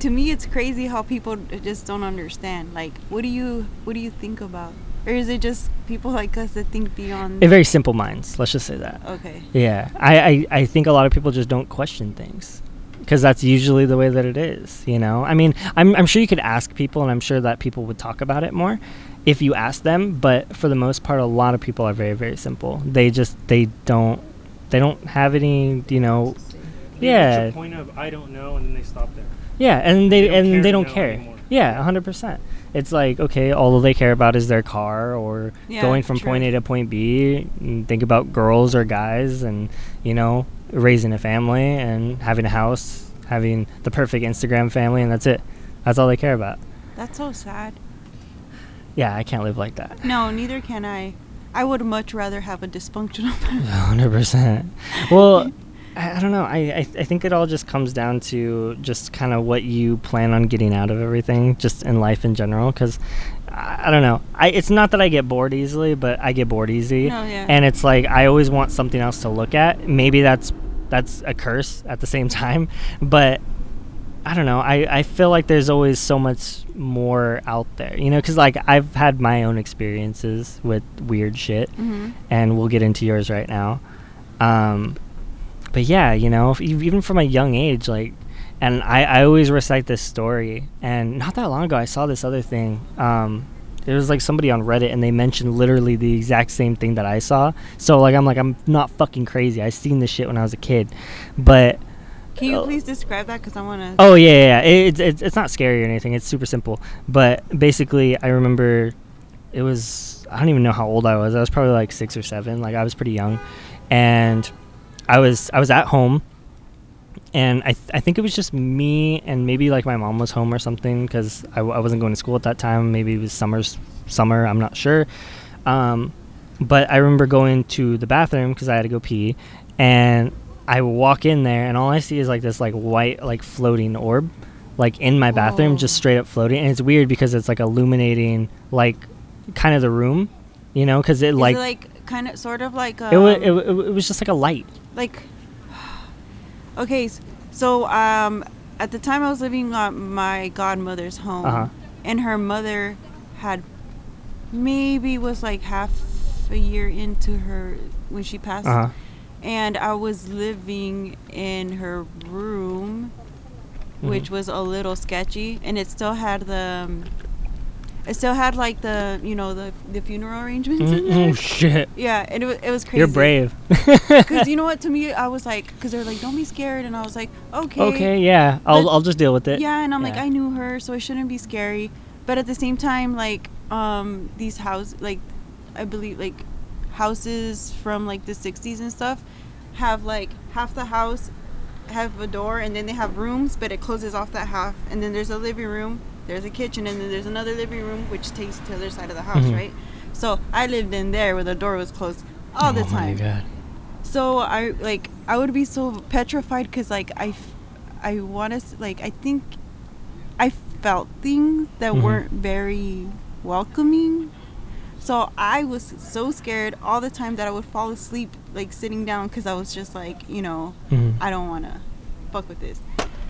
To me, it's crazy how people just don't understand. Like, what do you what do you think about, or is it just people like us that think beyond? Very simple minds let's just say that okay. yeah i i, I think a lot of people just don't question things because that's usually the way that it is you know i mean I'm, I'm sure you could ask people and i'm sure that people would talk about it more if you ask them but for the most part a lot of people are very very simple they just they don't they don't have any you know They reach Yeah. a point of I don't know, and then they stop there. Yeah, and they, They and they don't care. anymore. Yeah, hundred percent. It's like okay, all they care about is their car or Yeah, going from true. point A to point B. And think about girls or guys, and you know, raising a family and having a house, having the perfect Instagram family, and that's it. That's all they care about. That's so sad. Yeah, I can't live like that. No, neither can I. I would much rather have a dysfunctional family. Hundred percent. Well, I, don't know. I, I I think it all just comes down to just kind of what you plan on getting out of everything, just in life in general. Because I, I don't know. I it's not that I get bored easily, but I get bored easy. No, yeah. And it's like I always want something else to look at. Maybe that's that's a curse at the same time, but I don't know. I, I feel like there's always so much more out there, you know, because like I've had my own experiences with weird shit, Mhm. and we'll get into yours right now. Um, but yeah, you know, if, even from a young age, like, and I, I always recite this story. And not that long ago, I saw this other thing. Um, there was like somebody on Reddit, and they mentioned literally the exact same thing that I saw. So like, I'm like, I'm not fucking crazy. I seen this shit when I was a kid, but Can you Oh. please describe that? Because I want to. Oh yeah, yeah. yeah. It, it's it's it's not scary or anything. It's super simple. But basically, I remember it was I don't even know how old I was. I was probably like six or seven. Like I was pretty young, and I was I was at home, and I th- I think it was just me and maybe like my mom was home or something because I, w- I wasn't going to school at that time. Maybe it was summer's summer. I'm not sure. Um, but I remember going to the bathroom because I had to go pee, and I walk in there and all I see is like this like white like floating orb, like in my bathroom, just straight up floating. And it's weird because it's like illuminating like kind of the room, you know, because it Is like, it like kind of sort of like um, it, wa- it, it was just like a light. Like okay so um at the time i was living at my godmother's home Uh-huh. and her mother had maybe was like half a year into her when she passed Uh huh. and i was living in her room Mm-hmm. which was a little sketchy and it still had the um, it still had like the you know the the funeral arrangements there Oh shit! yeah and it was, it was crazy You're brave. because you know what? To me, I was like, because they're like, don't be scared, and I was like, okay, okay, yeah, I'll But- I'll just deal with it. yeah, and I'm like, I knew her, so I shouldn't be scary. But at the same time, like, um, these house, like, I believe, like, houses from like the '60s and stuff, have like half the house have a door, and then they have rooms, but it closes off that half, and then there's a living room, there's a kitchen, and then there's another living room which takes to the other side of the house, Mhm. right? So I lived in there where the door was closed all the Oh my time. god. So I like I would be so petrified because like I, I want to like I think I felt things that Mhm. weren't very welcoming. So I was so scared all the time that I would fall asleep like sitting down because I was just like you know Mhm. I don't want to fuck with this.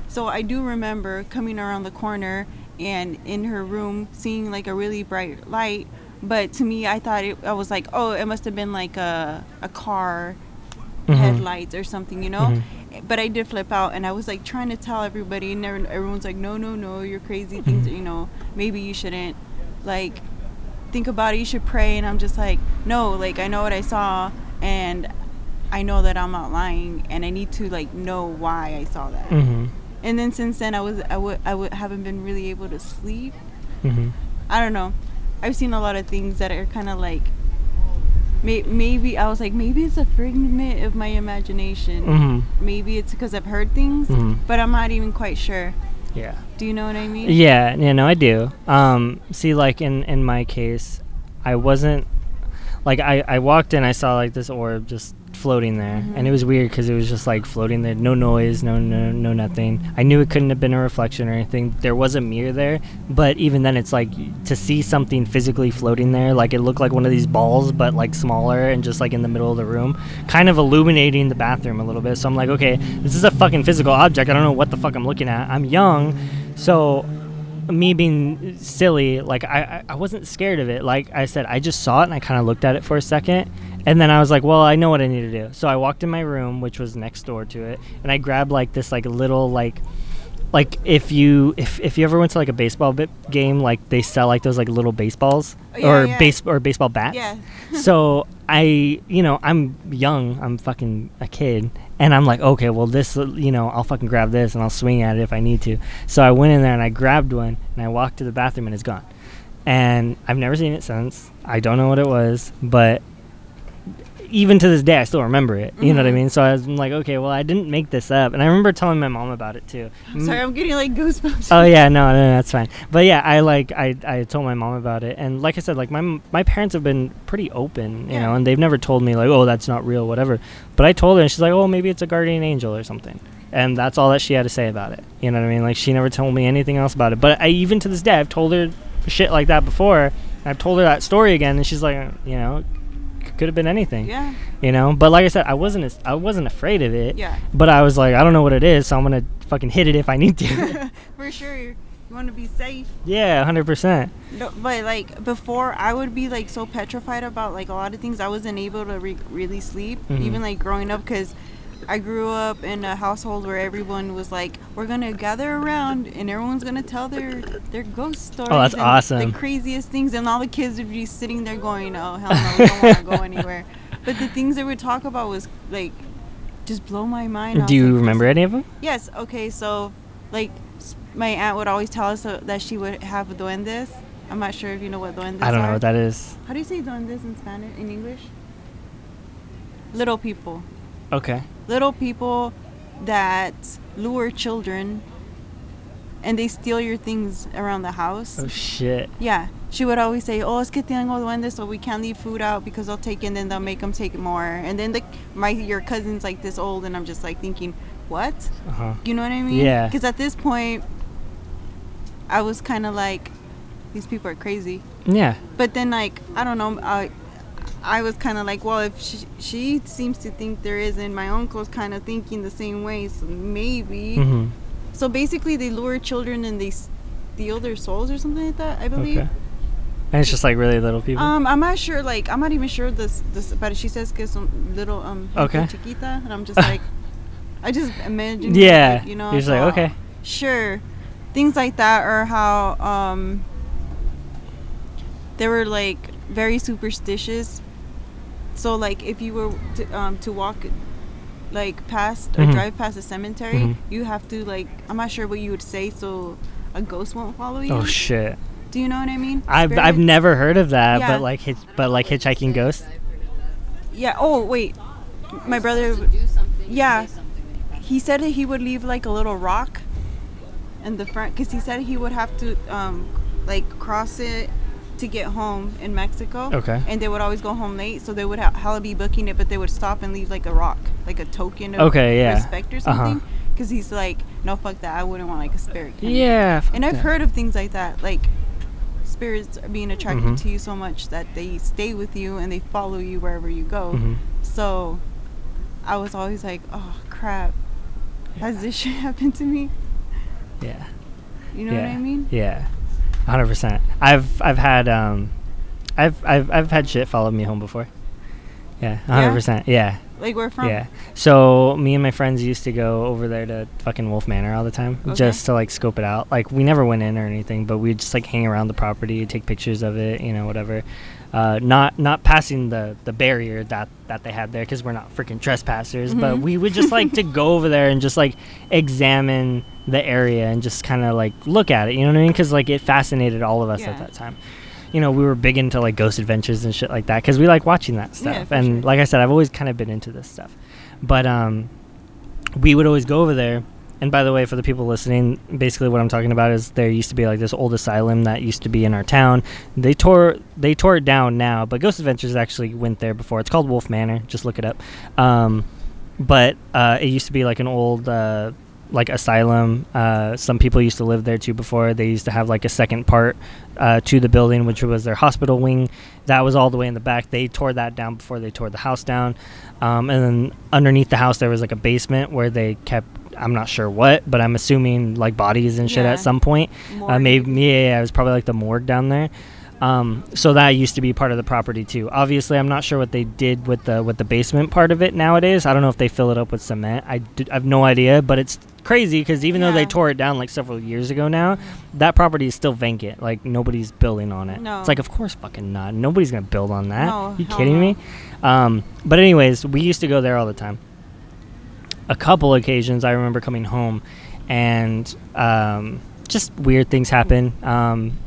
So I do remember coming around the corner and in her room seeing like a really bright light. But to me, I thought it, I was like, oh, it must have been like a, a car Mhm. headlights or something, you know? Mhm. But I did flip out and I was like trying to tell everybody, and everyone's like, no, no, no, you're crazy. Things, Mhm. you know, maybe you shouldn't. Like, think about it, you should pray. And I'm just like, no, like, I know what I saw and I know that I'm not lying and I need to, like, know why I saw that. Mhm. And then since then, I was, I would, I would, haven't been really able to sleep. Mhm. I don't know. I've seen a lot of things that are kind of like, may, maybe I was like, maybe it's a figment of my imagination. Mhm. Maybe it's because I've heard things, Mhm. but I'm not even quite sure. Yeah. Do you know what I mean? Yeah, yeah, no, I do. Um, see, like in in my case, I wasn't like I I walked in, I saw like this orb just floating there, and mm-hmm. it was weird because it was just like floating there, no noise, no no no nothing. I knew it couldn't have been a reflection or anything. There was a mirror there, but even then, it's like to see something physically floating there, like it looked like one of these balls, but like smaller and just like in the middle of the room, kind of illuminating the bathroom a little bit. So I'm like, okay, this is a fucking physical object. I don't know what the fuck I'm looking at. I'm young, so me being silly, like I I wasn't scared of it. Like I said, I just saw it and I kind of looked at it for a second, and then I was like, well, I know what I need to do. So I walked in my room, which was next door to it, and I grabbed like this like little like like if you if, if you ever went to like a baseball bit game like they sell like those like little baseballs Oh, yeah, or yeah. base or baseball bats Yeah. so i you know i'm young i'm fucking a kid and i'm like okay well this you know i'll fucking grab this and i'll swing at it if i need to so i went in there and i grabbed one and i walked to the bathroom and it's gone and i've never seen it since i don't know what it was but even to this day i still remember it you know what i Mhm. mean so i was like okay well i didn't make this up and i remember telling my mom about it too I'm sorry, I'm getting like goosebumps. Oh yeah, no, no, that's fine. But yeah, I like I I told my mom about it, and like I said, like my my parents have been pretty open, you Yeah. know, and they've never told me like, oh, that's not real, whatever. But I told her, and she's like, oh, maybe it's a guardian angel or something, and that's all that she had to say about it. You know what I mean? Like she never told me anything else about it. But I even to this day, I've told her shit like that before. I've told her that story again, and she's like, you know, could have been anything. Yeah. You know, but like I said, I wasn't as, I wasn't afraid of it. Yeah. But I was like, I don't know what it is, so I'm gonna fucking hit it if I need to. For sure. You want to be safe. yeah, hundred percent. No, but like before, I would be like so petrified about like a lot of things. I wasn't able to re- really sleep, Mhm. even like growing up, because I grew up in a household where everyone was like, "We're gonna gather around and everyone's gonna tell their their ghost stories." Oh, that's and awesome. The craziest things, and all the kids would be sitting there going, "Oh hell no, we don't want to go anywhere." But the things they would talk about was like, just blow my mind. Do you like, remember any of them? Yes. Okay. So, like, my aunt would always tell us uh, that she would have duendes. I'm not sure if you know what duendes I don't are. know what that is. How do you say duendes in Spanish? In English? Little people. Okay. Little people that lure children, and they steal your things around the house. Oh shit. Yeah. She would always say, "Oh, es que tengo duendes, so we can't leave food out because they'll take it, and then they'll make them take more." And then the my your cousin's like this old, and I'm just like thinking, "What?" Uh huh. You know what I mean? Yeah. Because at this point, I was kind of like, these people are crazy. Yeah. But then, like, I don't know. I, I was kind of like, well, if she, she seems to think there is, and my uncle's kind of thinking the same way, so maybe. Mm-hmm. So basically, they lure children and they steal their souls or something like that. I believe. Okay. And it's just like really little people. Um, I'm not sure. Like, I'm not even sure this. This, but she says que son little um Okay. chiquita, and I'm just like, I just imagine. yeah. like, you know. You're just like okay. sure things like that or how um they were like very superstitious so like if you were to, um, to walk like past or Mhm. drive past a cemetery Mhm. you have to like i'm not sure what you would say so a ghost won't follow you Oh shit. do you know what i mean I've I've never heard of that, Yeah. but like hitch, but like hitchhiking ghosts. I've heard of that. yeah oh wait my brother to do something, yeah. say something when you pass he said that he would leave like a little rock in the front because he said he would have to um like cross it to get home in Mexico. Okay. And they would always go home late, so they would have hella be booking it, but they would stop and leave like a rock, like a token of Okay, yeah. respect or Uh-huh. something. Because he's like, no, fuck that. I wouldn't want like a spirit. coming." Yeah. And I've that. heard of things like that, like spirits are being attracted Mhm. to you so much that they stay with you and they follow you wherever you go. Mhm. So I was always like, oh crap, has this shit happened to me? Yeah. You know yeah. what I mean? Yeah. Hundred percent. I've I've had um, I've I've I've had shit follow me home before. Yeah, hundred percent. Yeah. Like where from? Yeah. So me and my friends used to go over there to fucking Wolf Manor all the time, Okay. just to like scope it out. Like we never went in or anything, but we'd just like hang around the property, take pictures of it, you know, whatever. Uh, not not passing the the barrier that that they had there because we're not freaking trespassers, but Mhm. we would just like to go over there and just like examine the area and just kind of like look at it. You know what I mean? Because like it fascinated all of us Yeah. at that time. You know, we were big into like ghost adventures and shit like that because we like watching that stuff. for and sure. like I said, I've always kind of been into this stuff. But um, we would always go over there. And by the way, for the people listening, basically what I'm talking about is there used to be like this old asylum that used to be in our town. They tore they tore it down now, but Ghost Adventures actually went there before. It's called Wolf Manor. Just look it up. Um, but uh, it used to be like an old uh, like asylum. Uh, some people used to live there too before. They used to have like a second part uh, to the building, which was their hospital wing. That was all the way in the back. They tore that down before they tore the house down. Um, and then underneath the house, there was like a basement where they kept. I'm not sure what, but I'm assuming like bodies and shit Yeah. at some point. Uh, maybe yeah, yeah, it was probably like the morgue down there. Um, so that used to be part of the property too. Obviously, I'm not sure what they did with the with the basement part of it nowadays. I don't know if they fill it up with cement. I, d- I have no idea, but it's crazy because even though they tore it down like several years ago now, that property is still vacant. Like nobody's building on it. No. It's like of course fucking not. Nobody's gonna build on that. No, you kidding no. me? Um, but anyways, we used to go there all the time. A couple occasions I remember coming home, and um, just weird things happen. Um,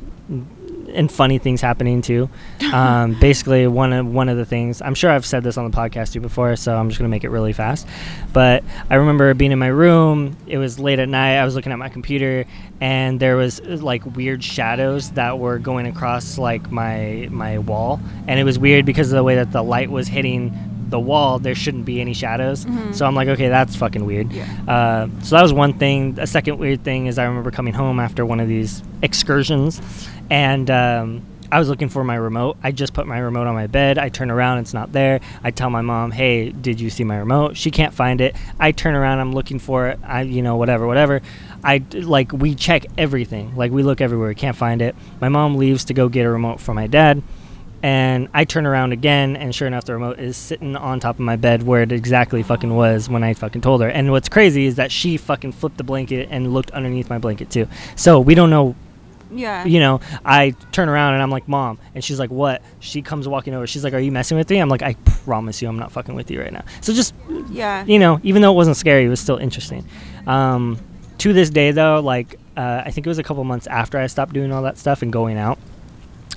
and funny things happening too. Um, basically, one of one of the things I'm sure I've said this on the podcast too before, so I'm just gonna make it really fast. But I remember being in my room. It was late at night. I was looking at my computer, and there was uh, like weird shadows that were going across like my my wall, and it was weird because of the way that the light was hitting the wall. There shouldn't be any shadows. Mhm. So I'm like, okay, that's fucking weird. Yeah. Uh, so that was one thing. A second weird thing is I remember coming home after one of these excursions, and um, I was looking for my remote. I just put my remote on my bed. I turn around, it's not there. I tell my mom, "Hey, did you see my remote?" She can't find it. I turn around, I'm looking for it. I, you know, whatever, whatever. I like we check everything. Like we look everywhere, we can't find it. My mom leaves to go get a remote for my dad. And I turn around again, and sure enough, the remote is sitting on top of my bed where it exactly fucking was when I fucking told her. And what's crazy is that she fucking flipped the blanket and looked underneath my blanket too. So we don't know Yeah. you know, I turn around and I'm like, "Mom," and she's like, "What?" She comes walking over. She's like, "Are you messing with me?" I'm like, "I promise you, I'm not fucking with you right now." So just, Yeah. you know, even though it wasn't scary, it was still interesting. Um, to this day, though, like uh, I think it was a couple months after I stopped doing all that stuff and going out.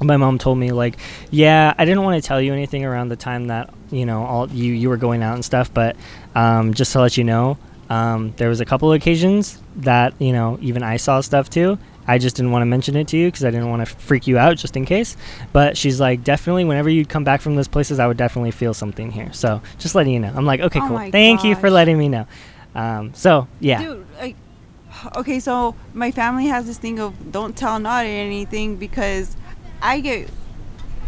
My mom told me like, yeah, I didn't want to tell you anything around the time that you know all you you were going out and stuff, but um, just to let you know, um, there was a couple of occasions that you know even I saw stuff too. I just didn't want to mention it to you because I didn't want to freak you out just in case. But she's like, definitely, whenever you come back from those places, I would definitely feel something here. So just letting you know. I'm like, okay, Oh cool. Thank you for letting me know. Um, so yeah, Dude, like, okay, so my family has this thing of don't tell Naughty anything because I get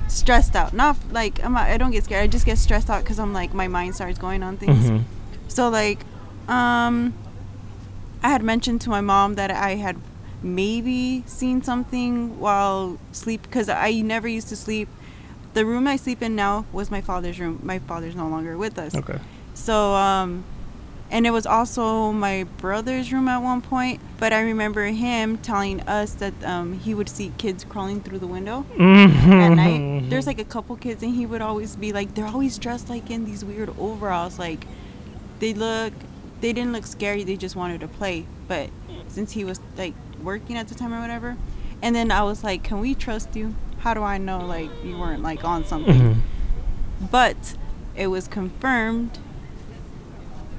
stressed out. Not like I'm not, I don't get scared. I just get stressed out because I'm like my mind starts going on things. Mhm. So like, um, I had mentioned to my mom that I had maybe seen something while sleep because I never used to sleep. The room I sleep in now was my father's room. My father's no longer with us. okay. So, um, and it was also my brother's room at one point. But I remember him telling us that um, he would see kids crawling through the window at night. Mm-hmm. There's like a couple kids, and he would always be like, they're always dressed like in these weird overalls. Like, they look, they didn't look scary. They just wanted to play. But since he was like working at the time or whatever, and then I was like, can we trust you? How do I know like you weren't like on something? Mhm. but it was confirmed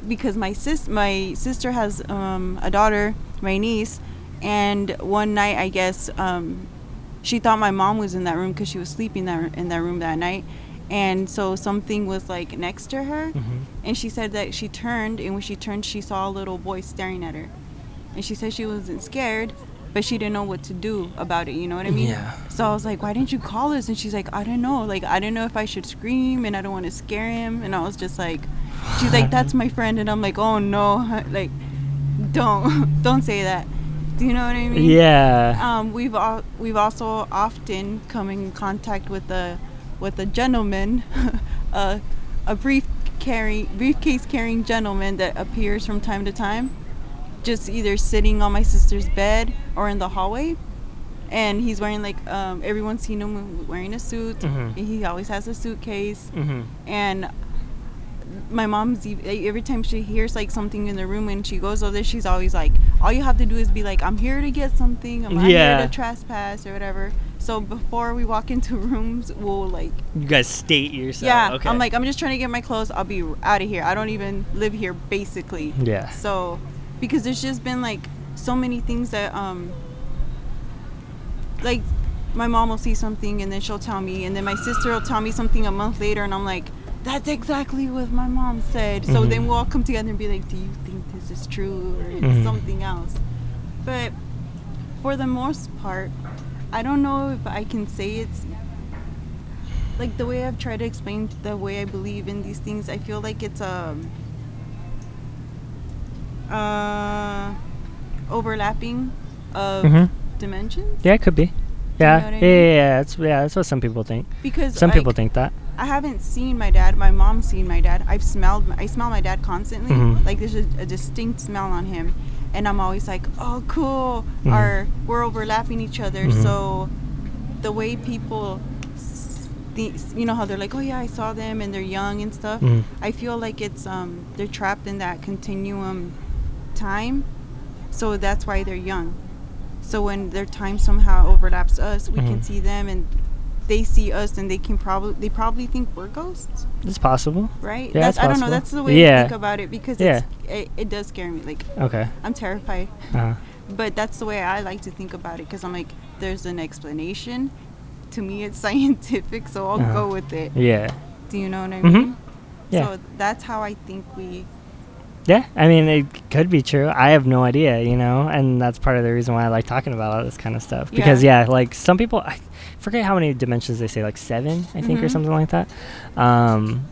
because my sis my sister has um, a daughter my niece and one night i guess um, she thought my mom was in that room because she was sleeping that, in that room that night. And so something was like next to her Mhm. and she said that she turned and when she turned she saw a little boy staring at her. And she said she wasn't scared but she didn't know what to do about it you know what i mean? Yeah. so i was like why didn't you call us? And she's like i don't know. Like i don't know if i should scream and i don't want to scare him. And i was just like she's like that's my friend and i'm like oh no like don't don't say that do you know what i mean Yeah. um, we've all, we've also often come in contact with a with a gentleman, a a brief carry briefcase carrying gentleman that appears from time to time, just either sitting on my sister's bed or in the hallway, and he's wearing like um, everyone's seen him wearing a suit. Mhm. He always has a suitcase, hmm and my mom's every time she hears like something in the room and she goes over there she's always like all you have to do is be like i'm here to get something i'm not Yeah. here to trespass or whatever so before we walk into rooms we'll like You guys state yourself. yeah Okay. i'm like i'm just trying to get my clothes i'll be out of here i don't even live here basically Yeah. so because there's just been like so many things that um like my mom will see something and then she'll tell me and then my sister will tell me something a month later and i'm like that's exactly what my mom said so Mhm. then we'll all come together and be like do you think this is true or it's Mhm. something else but for the most part i don't know if i can say it's like the way i've tried to explain the way i believe in these things i feel like it's um uh overlapping of Mhm. dimensions Yeah, it could be. you Yeah. know what I yeah, mean? yeah, yeah. That's yeah. That's what some people think. because Some people think that. I haven't seen my dad. My mom's seen my dad. I've smelled. I smell my dad constantly. Mhm. Like there's a, a distinct smell on him, and I'm always like, "Oh, cool." Mhm. Or we're overlapping each other. Mhm. So the way people, the, you know how they're like, "Oh yeah, I saw them," and they're young and stuff. Mhm. I feel like it's um they're trapped in that continuum time, so that's why they're young. So when their time somehow overlaps us, we can Mhm. see them and they see us and they can probably they probably think we're ghosts, It's possible. right? Yeah, that's, I don't know. That's the way Yeah. to think about it because Yeah. it's, it, it does scare me. Like Okay. I'm terrified, Uh, but that's the way I like to think about it because I'm like, there's an explanation. To me, it's scientific, so I'll Uh-huh. go with it. yeah. Do you know what I Mhm. mean? Yeah. So that's how I think we Yeah, I mean, it could be true. I have no idea, you know, and that's part of the reason why I like talking about all this kind of stuff. Because Yeah. yeah, like some people, I forget how many dimensions they say, like seven, I think, or Mhm. something like that. Um,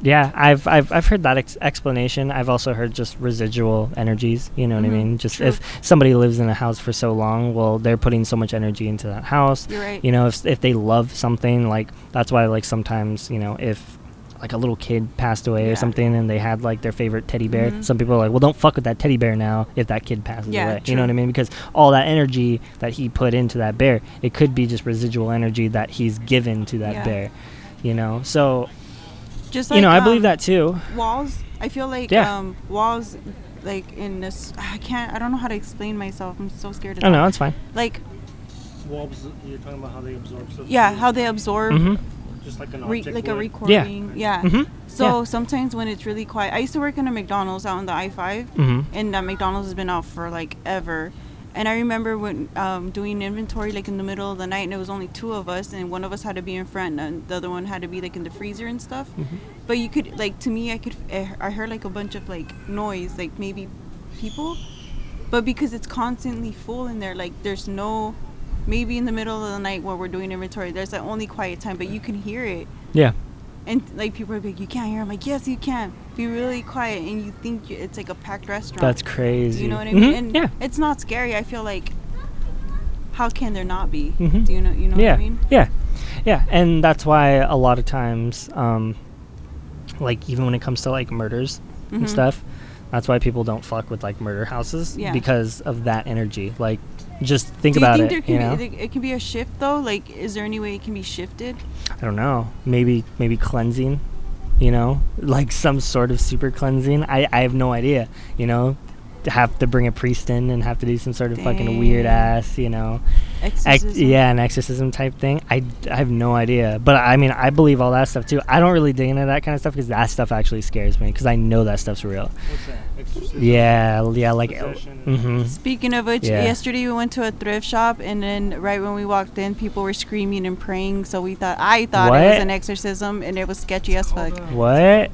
yeah, I've, I've I've heard that ex- explanation. I've also heard just residual energies. You know what I Mhm. mean? Just True. if somebody lives in a house for so long, well, they're putting so much energy into that house. You're right. You know, if if they love something, like that's why like sometimes you know if like a little kid passed away Yeah. or something and they had like their favorite teddy bear, Mhm. some people are like, well, don't fuck with that teddy bear now if that kid passes Yeah, away. You know what I mean? Because all that energy that he put into that bear, it could be just residual energy that he's given to that Yeah. bear. You know, so Just you know, I believe um, that too. walls. I feel like Yeah. um, walls, like in this. I can't. I don't know how to explain myself. I'm so scared. To Oh talk. no, it's fine. Like Walls, you're talking about how they absorb stuff. yeah, how they absorb. hmm Just like an Re- object. like a recording. Yeah. hmm So Yeah. sometimes when it's really quiet, I used to work in a McDonald's out on the I five, hmm and that McDonald's has been out for like ever. And I remember when um, doing inventory like in the middle of the night, and it was only two of us, and one of us had to be in front, and the other one had to be like in the freezer and stuff. Mm-hmm. But you could like to me, I could I I heard like a bunch of like noise, like maybe people, but because it's constantly full in there, like there's no. Maybe in the middle of the night while we're doing inventory, there's the only quiet time, but you can hear it. Yeah. And like people are like, you can't hear. I'm like, yes, you can. Be really quiet, and you think it's like a packed restaurant. That's crazy. Do You know what I Mhm. mean? And Yeah. it's not scary. I feel like, how can there not be? Mhm. Do you know? You know yeah. what I mean? Yeah. Yeah. And that's why a lot of times, um, like even when it comes to like murders and Mhm. stuff, that's why people don't fuck with like murder houses Yeah. because of that energy. Like, just think Do you about think it. there can you know? be it can be a shift though? Like, is there any way it can be shifted? I don't know. Maybe maybe cleansing. You know, like some sort of super cleansing. I I have no idea. You know, to have to bring a priest in and have to do some sort of fucking weird ass. You know. Ex- Exorcism. yeah, an exorcism type thing. I, I have no idea, but I mean, I believe all that stuff too. I don't really dig into that kind of stuff because that stuff actually scares me because I know that stuff's real. What's that? Exorcism? Yeah, yeah, like, mm-hmm. Speaking of which, Yeah. yesterday we went to a thrift shop, and then right when we walked in, people were screaming and praying. So we thought I thought it was an exorcism, and it was sketchy as fuck. What?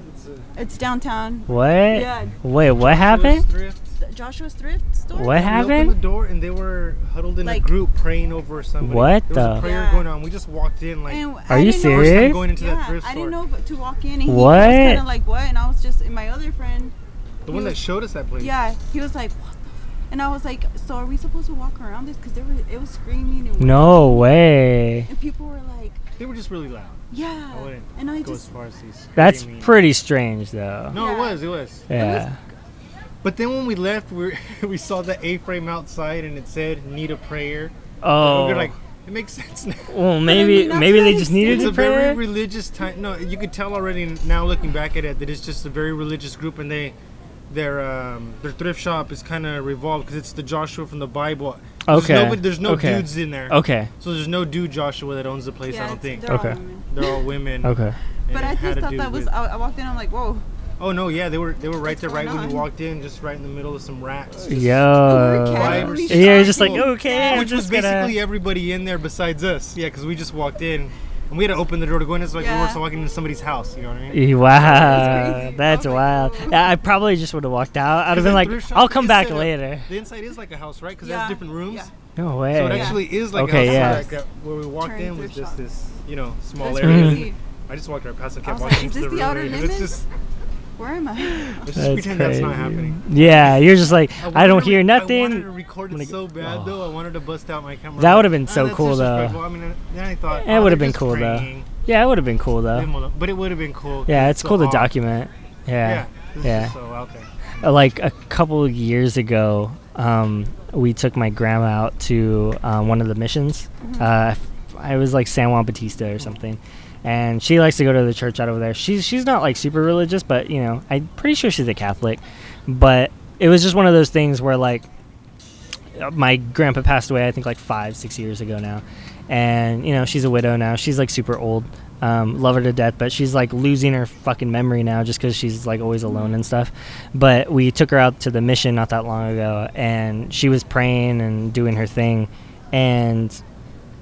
It's downtown. What? Yeah. Wait, what Joshua's happened? Thrift. Joshua's thrift store. What We opened happened? the door and they were huddled in Like- a group praying over somebody. What There was the- a prayer Yeah. going on. We just walked in like And Are you didn't know- first time serious? going into yeah, that thrift I store. didn't know if to walk in, and he What? was kind of like, "What?" And I was just, and my other friend, the one that showed us that place. yeah, he was like, "What?" the f-" And I was like, "So are we supposed to walk around this? Because there were, it was screaming and No way. and people were like, They were just really loud. "Yeah," I wouldn't and I go as just, far as these. That's screaming. pretty strange, though. No, it Yeah. was. It was. Yeah. But then when we left, we we saw the A-frame outside and it said "Need a prayer." Oh. We were like, it makes sense now. well, I maybe mean, maybe what they I just said. needed It's to a very religious time. No, you could tell already now looking back at it that it's just a very religious group, and they, their um, their thrift shop is kind of revolved because it's the Joshua from the Bible. There's Okay. nobody- there's no Okay. dudes in there. Okay. So there's no dude Joshua that owns the place. yeah, I don't think they're all Okay. women. they're all women. Okay. and But I just thought that was. I, I walked in. I'm like, "Whoa." Oh no, yeah, they were they were right What's there right going when you walked in, just right in the middle of some rats. just- Yo. Five or six Yeah, you're just like talking. okay. I'm Which was gonna. basically everybody in there besides us. Yeah, because we just walked in and we had to open the door to go in. It's like we Yeah. were walking into somebody's house. You know what I mean? Wow, That's crazy. that's Oh my wild. God. Yeah, I probably just would have walked out. I'd have been like, thrift shop I'll come is back set up- later. The inside is like a house, right? Because it Yeah. has different rooms. Yeah. No way. So it Yeah. actually is like Okay, a house. yeah. Like uh, where we walked Turn in was thrift just shop. this, you know, small That's area. crazy. I just walked right past. I I kept was walking like, is into this the the room. outer area. limits? Just, Where am I? let's just That's pretend that's not crazy. happening. Yeah, you're just like, I, wanted don't to hear re- nothing. I wanted to record it so bad oh. though. I wanted to bust out my camera. That would've been "Ah, so that's cool, though." disrespectful." I mean, then I thought It oh, would've been just cool, though. Yeah, it would have been cool Leave though. 'em alone. But it would have been cool. Yeah, 'cause it's so cool to off. document. Yeah. Yeah, this yeah. Is so out there. Like a couple of years ago, um, we took my grandma out to uh, one of the missions. Uh, I was like San Juan Bautista or something, and she likes to go to the church out over there. She's she's not like super religious, but you know, I'm pretty sure she's a Catholic. But it was just one of those things where like my grandpa passed away. I think like five six years ago now, and you know she's a widow now. She's like super old. Um, love her to death, but she's like losing her fucking memory now just because she's like always alone and stuff. But we took her out to the mission not that long ago, and she was praying and doing her thing, and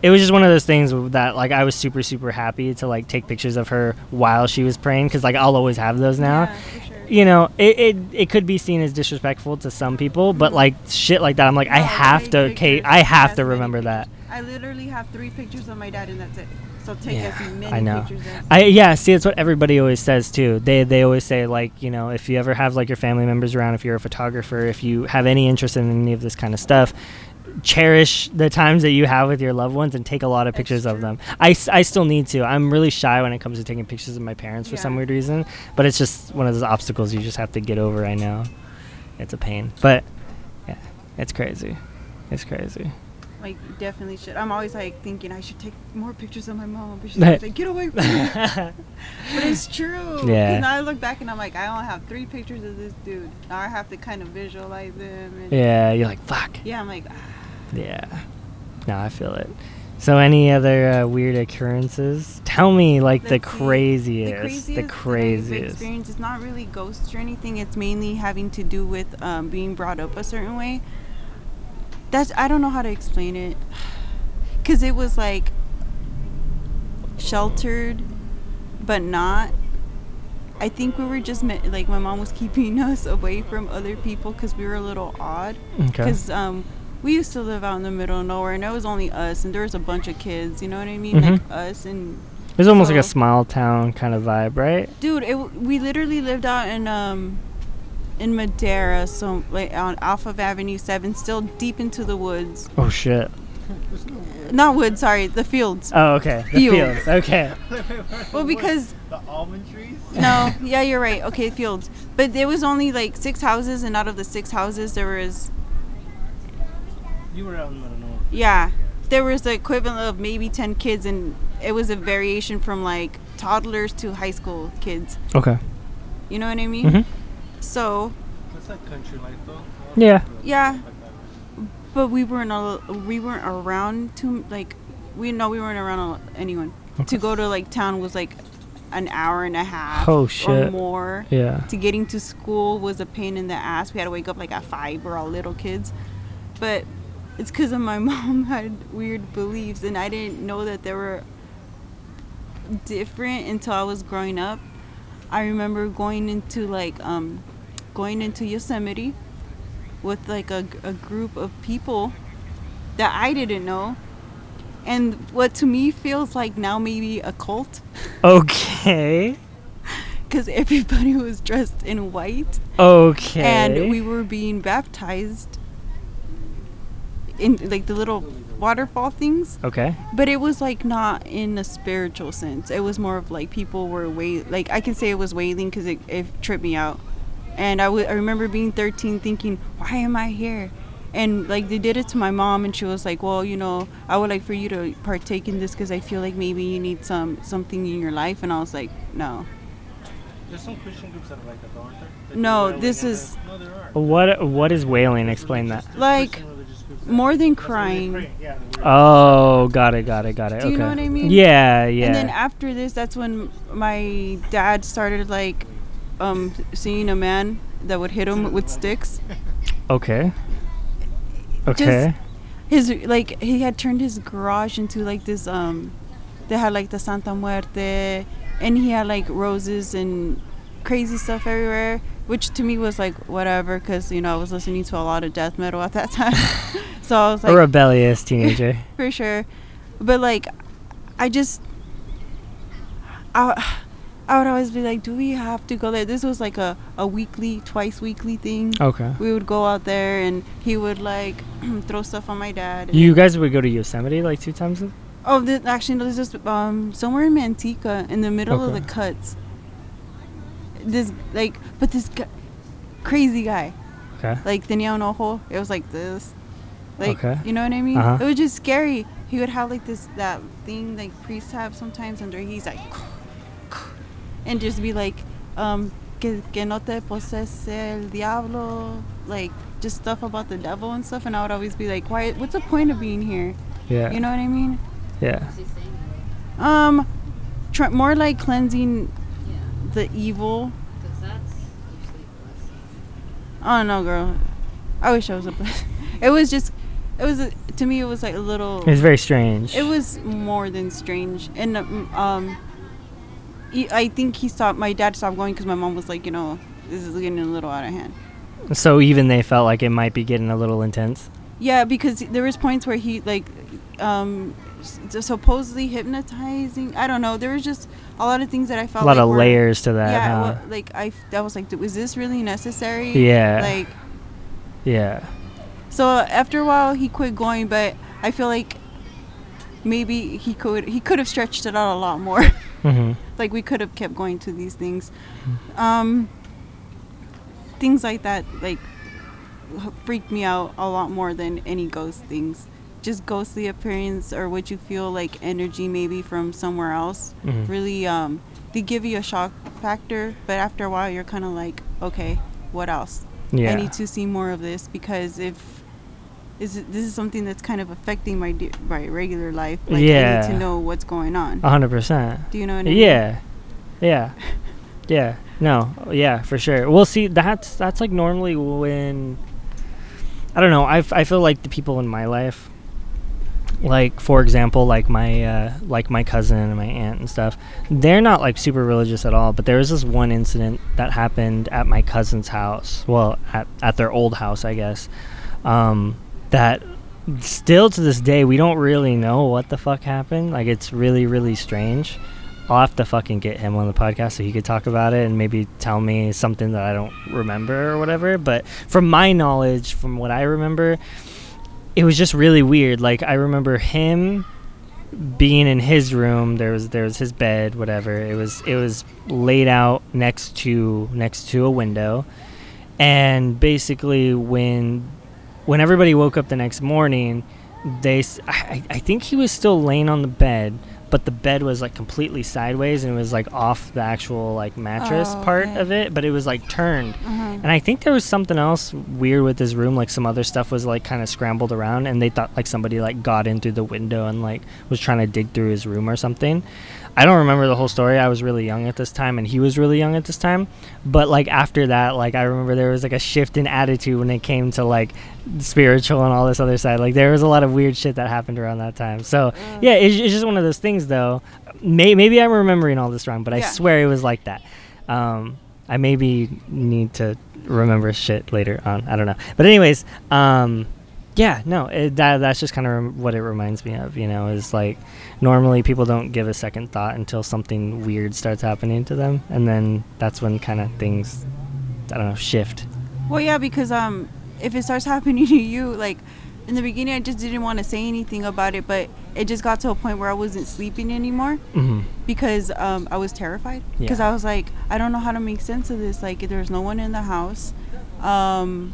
it was just one of those things that like I was super super happy to like take pictures of her while she was praying because like I'll always have those now. Yeah, sure. you know, it, it it could be seen as disrespectful to some people, but mm-hmm. like shit like that, I'm like, I have to, Kate, pictures. I have to remember that. I literally have three pictures of my dad, and that's it. So take Yeah, as many I know. pictures as. I yeah, see, it's what everybody always says too. They they always say like, you know, if you ever have like your family members around, if you're a photographer, if you have any interest in any of this kind of stuff, cherish the times that you have with your loved ones and take a lot of pictures of them. I still need to. I'm really shy when it comes to taking pictures of my parents for some weird reason, but it's just one of those obstacles you just have to get over. I know, it's a pain, but yeah, it's crazy. It's crazy. Like definitely should. I'm always like thinking I should take more pictures of my mom, but she's like, "Get away from me." but it's true. Yeah. Now I look back and I'm like, I only have three pictures of this dude. Now I have to kind of visualize them. And yeah, you're like fuck. Yeah, I'm like, ah. Yeah. No, I feel it. So, any other uh, weird occurrences? Tell me, like the craziest, The craziest, the craziest. experienced is not really ghosts or anything. It's mainly having to do with um, being brought up a certain way. That's I don't know how to explain it, cause it was like sheltered, but not. I think we were just me- like my mom was keeping us away from other people because we were a little odd. Okay. Because um, we used to live out in the middle of nowhere, and it was only us, and there was a bunch of kids. You know what I mean? Mhm. Like us and It's almost like a small town kind of vibe, right? dude. It, we literally lived out in um, in Madera, so like on Alpha Avenue Seven, still deep into the woods. Oh shit. Not woods, sorry, the fields. Oh, okay. The Fields. fields. Okay. Well, because the almond trees. no, yeah, you're right. Okay, fields, but there was only like six houses, and out of the six houses, there was You were out in the middle of nowhere. yeah, there was the equivalent of maybe ten kids, and it was a variation from like toddlers to high school kids. Okay. You know what I mean? Mhm. So That's like country life though. Yeah. Yeah. but we weren't al- we weren't around to like we no we weren't around al- anyone Okay. to go to like town was like an hour and a half Oh, or shit. more Yeah. to getting to school was a pain in the ass we had to wake up like at five we're all little kids but it's because of my mom had weird beliefs and i didn't know that they were different until i was growing up. I remember going into like um going into yosemite with like a, a group of people that i didn't know. And what to me feels like now maybe a cult. Okay. because everybody was dressed in white. Okay. and we were being baptized in like the little waterfall things Okay. but it was like not in a spiritual sense it was more of like people were wait like i can say it was wailing because it, it tripped me out and I w- I remember being 13 thinking why am i here and like they did it to my mom and she was like well you know i would like for you to partake in this because i feel like maybe you need some something in your life and i was like no There's some Christian groups that are like that, though, aren't there? That No, this is- No, there are. What What is wailing? Explain that. There's Like, more than that's where they crying. pray. Yeah, they- Oh, got it, got it, got it. Do you okay. know what I mean? Yeah, yeah. And then after this, that's when my dad started like um, seeing a man that would hit him with sticks. okay. Okay. His like he had turned his garage into like this um, they had like the Santa Muerte, and he had like roses and crazy stuff everywhere. Which to me was like whatever, because you know I was listening to a lot of death metal at that time, so I was like a rebellious teenager. for sure. But like, I just, I, I would always be like, do we have to go there? This was like a, a weekly, twice weekly thing. okay. We would go out there and he would like throw stuff on my dad. You guys would go to Yosemite like two times? a- oh, this, actually, no, this is um somewhere in Manteca, in the middle of the cuts. This like, but this guy, crazy guy, Okay. like tenía un ojo. It was like this, like Okay. you know what I mean. Uh-huh. It was just scary. He would have like this that thing like priests have sometimes under. He's like, and just be like, um, que, que no te posese el diablo, like just stuff about the devil and stuff. And I would always be like, why? What's the point of being here? Yeah. You know what I mean? Yeah. What's he saying? Um, tr- more like cleansing Yeah, the evil. Oh that's usually blessing. I don't know, girl. I wish I was a. it was just, it was a, to me. It was like a little. It's very strange. It was more than strange, and um, um, he, I think he stopped. My dad stopped going because my mom was like, you know, this is getting a little out of hand. So even they felt like it might be getting a little intense. Yeah, because there was points where he like um s- supposedly hypnotizing. I don't know. There was just a lot of things that I felt a lot like of were- layers to that. yeah, huh? well, like I, I was like, was this really necessary? Yeah. Like, yeah. so after a while, he quit going, but I feel like maybe he could he could have stretched it out a lot more. hmm like we could have kept going to these things. Um, things like that, like freaked me out a lot more than any ghost things. Just ghostly appearance or what you feel like energy maybe from somewhere else. Mhm. Really, um, they give you a shock factor, but after a while, you're kind of like, okay, what else? Yeah. I need to see more of this because if is it, this is something that's kind of affecting my de- my regular life. Like I Yeah. need to know what's going on. A hundred percent. Do you know what I mean? Yeah. Yeah. Yeah. No. Yeah, for sure. Well, see, that's that's like normally when I don't know. I, I feel like the people in my life, like for example, like my uh, like my cousin and my aunt and stuff, they're not like super religious at all. But there was this one incident that happened at my cousin's house. Well, at at their old house, I guess. Um, that still to this day we don't really know what the fuck happened. Like it's really really strange. I'll have to fucking get him on the podcast so he could talk about it and maybe tell me something that I don't remember or whatever. But from my knowledge, from what I remember, it was just really weird. Like I remember him being in his room. There was there was his bed, whatever. It was it was laid out next to next to a window, and basically when when everybody woke up the next morning, they I, I think he was still laying on the bed, but the bed was like completely sideways and it was like off the actual like mattress Oh, part okay. of it, but it was like turned. Uh-huh. And I think there was something else weird with his room, like some other stuff was like kind of scrambled around, and they thought like somebody like got in through the window and like was trying to dig through his room or something. I don't remember the whole story. I was really young at this time, and he was really young at this time. But like after that, like I remember there was like a shift in attitude when it came to like spiritual and all this other side. Like there was a lot of weird shit that happened around that time. So yeah, it's, it's just one of those things, though. May, maybe I'm remembering all this wrong, but I Yeah. swear it was like that. Um, I maybe need to remember shit later on. I don't know. But anyways, um, yeah, no, it, that that's just kind of rem- what it reminds me of. You know, is like normally people don't give a second thought until something weird starts happening to them, and then that's when kind of things, I don't know, shift. Well, yeah, because um, if it starts happening to you, like in the beginning, I just didn't want to say anything about it, but it just got to a point where I wasn't sleeping anymore hmm because um, I was terrified. Because Yeah. I was like, I don't know how to make sense of this. Like, there's no one in the house. Um,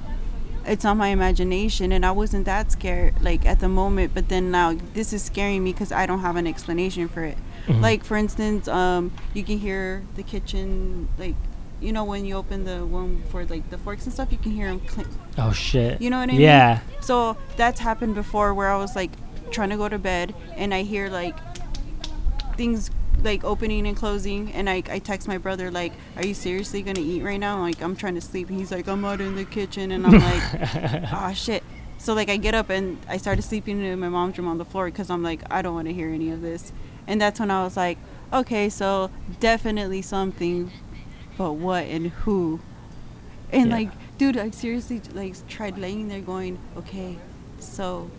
it's on my imagination, and I wasn't that scared like at the moment. But then now this is scaring me because I don't have an explanation for it. Mhm. Like for instance, um, you can hear the kitchen like. You know when you open the one for like the forks and stuff, you can hear them clink, Oh shit. you know what I mean? Yeah. So that's happened before where I was like trying to go to bed and I hear like things like opening and closing and I, I text my brother like, Are you seriously gonna eat right now? Like I'm trying to sleep and he's like, I'm out in the kitchen and I'm like, Oh shit. So like I get up and I started sleeping in my mom's room on the floor because I'm like, I don't want to hear any of this. And that's when I was like, Okay, so definitely something but what and who? And Yeah. like, dude, I seriously like tried laying there going, okay, so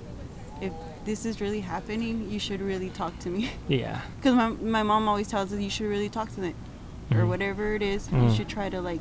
if this is really happening, you should really talk to me. yeah. Because my, my mom always tells us you should really talk to it. Or Mhm. whatever it is, Mm. you should try to like,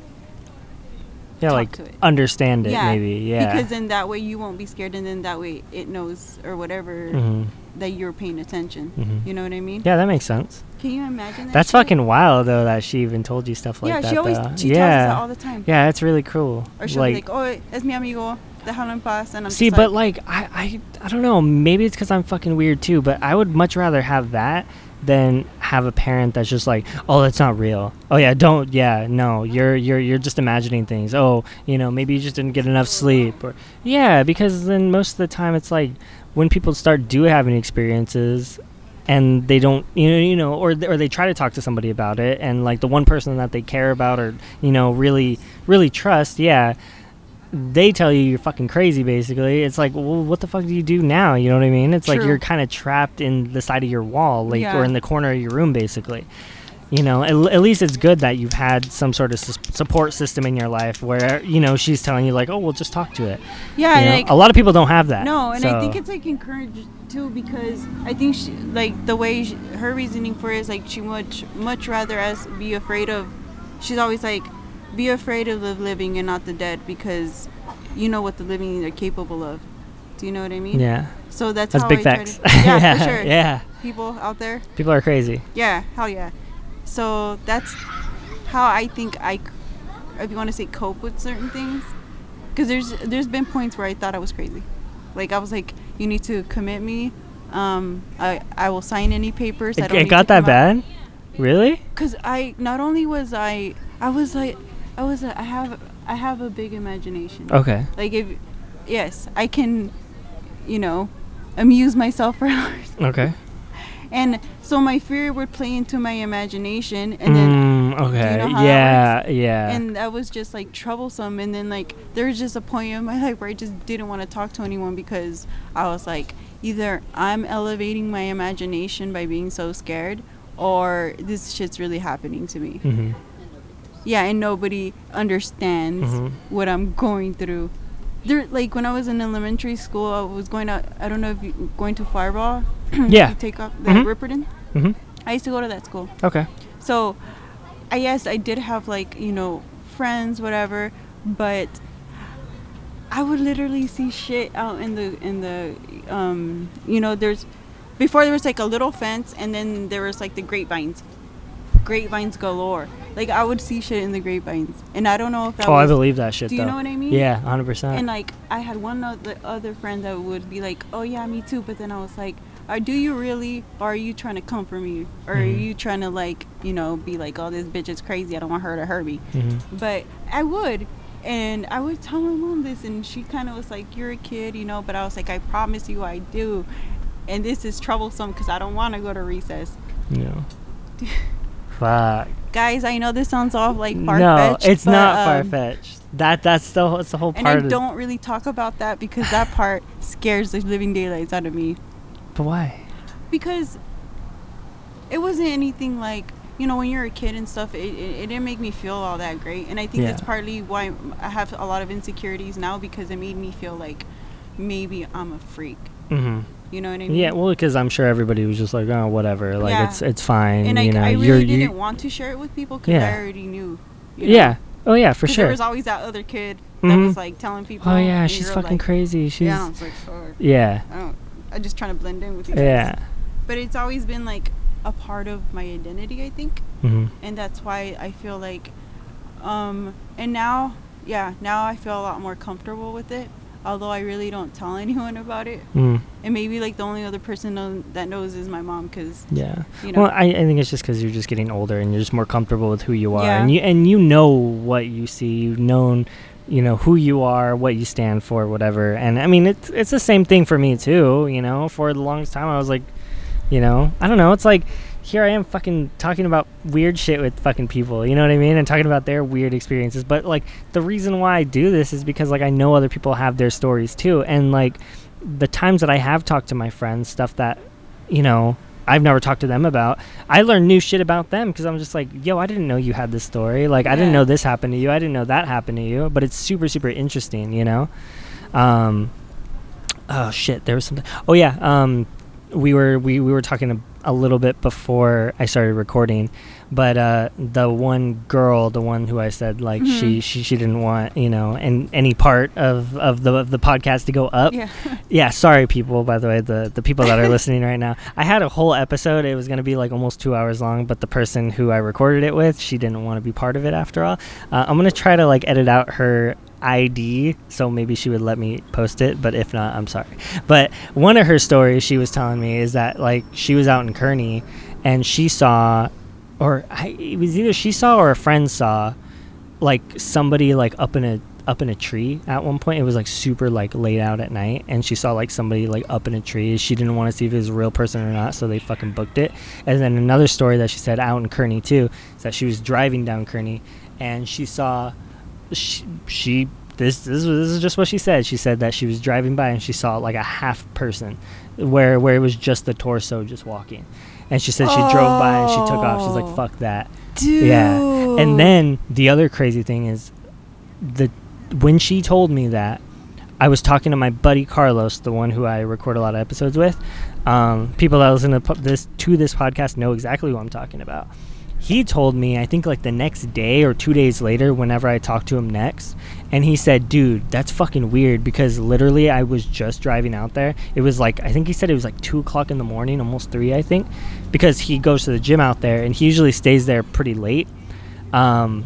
Yeah, talk like to it. understand it yeah. maybe. Yeah. Because then that way you won't be scared and then that way it knows or whatever hmm that you're paying attention. Mhm. You know what I mean? Yeah, that makes sense. Can you imagine that? That's shit? fucking wild though that she even told you stuff like yeah, that. Yeah, she always though. she yeah. tells us that all the time. Yeah, that's really cool. Or she'll like, be like, oh, es mi amigo, en paz. And I'm see, but like, I, I, I don't know. Maybe it's because I'm fucking weird too. But I would much rather have that than have a parent that's just like, oh, that's not real. Oh yeah, don't. Yeah, no, you're you're you're just imagining things. Oh, you know, maybe you just didn't get enough sleep. Or yeah, because then most of the time it's like when people start do having experiences and they don't you know you know or or they try to talk to somebody about it and like the one person that they care about or you know really really trust yeah they tell you you're fucking crazy basically it's like well what the fuck do you do now you know what i mean it's like you're kind of trapped in the side of your wall like Yeah. or in the corner of your room basically you know at, at least it's good that you've had some sort of sus- support system in your life where you know she's telling you like oh well just talk to it Yeah, You know? like a lot of people don't have that No, and I think it's like encouraged too because I think she, like the way she, her reasoning for it is like she much much rather us be afraid of. She's always like, be afraid of the living and not the dead because you know what the living are capable of. Do you know what I mean? yeah So that's that's how big I try facts To, yeah, for sure. yeah People out there. people are crazy Yeah, hell yeah. So that's how I think I, if you want to say cope with certain things, because there's there's been points where I thought I was crazy, like I was like, you need to commit me, um, I I will sign any papers. I it, don't it got that come out. bad really Cause I not only was I I was like I was a, I have I have a big imagination. okay Like if yes I can, you know, amuse myself for hours. okay And so my fear would play into my imagination, and then mm, okay know yeah yeah and that was just like troublesome. And then like there was just a point in my life where I just didn't want to talk to anyone because I was like, either I'm elevating my imagination by being so scared, or this shit's really happening to me. hmm Yeah, and nobody understands Mhm. what I'm going through. There, like when I was in elementary school, I was going out. I don't know if you going to Firebaugh. Yeah. to take off the Mhm. Ripperton. hmm I used to go to that school. okay So, I guess I did have like you know friends, whatever, but I would literally see shit out in the in the um you know there's before there was like a little fence and then there was like the grapevines, grapevines galore. Like I would see shit in the grapevines, and I don't know if that oh i believe that shit do you though know what I mean? yeah 100% and like I had one other other friend that would be like, "Oh yeah, me too," but then I was like, "Are "Do you really? Or are you trying to comfort me? Or are Mhm. you trying to like, you know, be like, oh, this bitch is crazy. I don't want her to hurt me." hmm But I would, and I would tell my mom this, and she kind of was like, "You're a kid, you know," but I was like, "I promise you, I do." And this is troublesome because I don't want to go to recess. yeah fuck Guys, I know this sounds off like far no it's not far um, fetched that that's the that's the whole part. And I don't really talk about that because that part scares the living daylights out of me. but why because it wasn't anything like you know when you're a kid and stuff it, it, it didn't make me feel all that great and i think Yeah. that's partly why i have a lot of insecurities now because it made me feel like maybe i'm a freak hmm you know what i mean Yeah, well, because I'm sure everybody was just like, oh, whatever, like Yeah. it's it's fine. and I, you know, I really didn't want to share it with people because Yeah. i already knew you know? Yeah. Oh yeah, for sure. there was always that other kid that Mhm. was like telling people Oh yeah, she's fucking like, crazy. She's yeah I was like fuck yeah, i don't i'm just trying to blend in with you guys. yeah. but it's always been like a part of my identity i think hmm and that's why I feel like um and now yeah now I feel a lot more comfortable with it although I really don't tell anyone about it Mm, and maybe like the only other person know, that knows is my mom because yeah. you know Well, I, I think it's just because you're just getting older and you're just more comfortable with who you are, Yeah. and you and you know what you see. You've known, you know, who you are, what you stand for, whatever. And I mean, it's it's the same thing for me too. You know, for the longest time, I was like, you know, I don't know. It's like here I am fucking talking about weird shit with fucking people. You know what I mean? And talking about their weird experiences. But like the reason why I do this is because like I know other people have their stories too, and like the times that I have talked to my friends, stuff that you know I've never talked to them about. I learn new shit about them because I'm just like, yo, I didn't know you had this story. Like, I didn't know this happened to you. I didn't know that happened to you. But it's super, super interesting, you know. Um, oh shit, there was something. Oh yeah, um, we were we, we were talking a, little bit before I started recording, but uh, the one girl, the one who I said like she, Mhm. she she didn't want you know and any part of of the of the podcast to go up. Yeah. Yeah sorry people by the way the the people that are listening right now. I had a whole episode. It was going to be like almost two hours long but the person who i recorded it with she didn't want to be part of it after all. Uh, i'm going to try to like edit out her id so maybe she would let me post it but if not i'm sorry. But one of her stories she was telling me is that like she was out in kearney and she saw or I, it was either she saw or a friend saw like somebody like up in a up in a tree at one point. It was like super like laid out at night and she saw like somebody like up in a tree. She didn't want to see if it was a real person or not so they fucking booked it. And then another story that she said out in kearney too is that she was driving down kearney and she saw she, she this, this this is just what she said she said that she was driving by and she saw like a half person where where it was just the torso just walking and she said she drove by and she took off. She's like, "Fuck that." Dude. Yeah. And then the other crazy thing is the when she told me that I was talking to my buddy Carlos, the one who I record a lot of episodes with. Um, people that listen to this to this podcast know exactly what I'm talking about. He told me, I think like the next day or two days later, whenever I talked to him next, and he said, "Dude, that's fucking weird because literally I was just driving out there. It was like I think he said it was like two o'clock in the morning, almost three, I think, because he goes to the gym out there and he usually stays there pretty late. Um,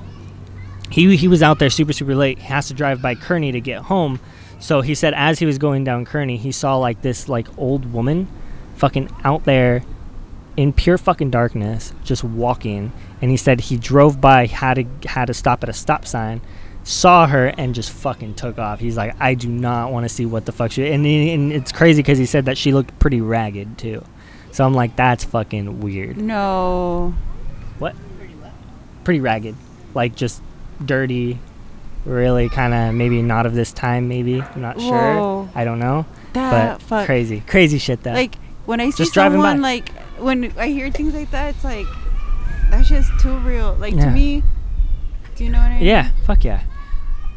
he he was out there super super late. He has to drive by Kearney to get home. So he said as he was going down Kearney, he saw like this like old woman, fucking out there, in pure fucking darkness, just walking. And he said he drove by, had to had to stop at a stop sign, saw her, and just fucking took off. He's like, I do not want to see what the fuck she. And, and it's crazy because he said that she looked pretty ragged too. So I'm like, that's fucking weird. No. What? Pretty ragged, like just dirty. Really, kind of maybe not of this time. Maybe I'm not sure. I don't know. That but fuck. crazy, crazy shit. Though. Like when I see Just someone like when I hear things like that, it's like that's just too real. Like Yeah. to me, do you know what I mean? Yeah, fuck yeah.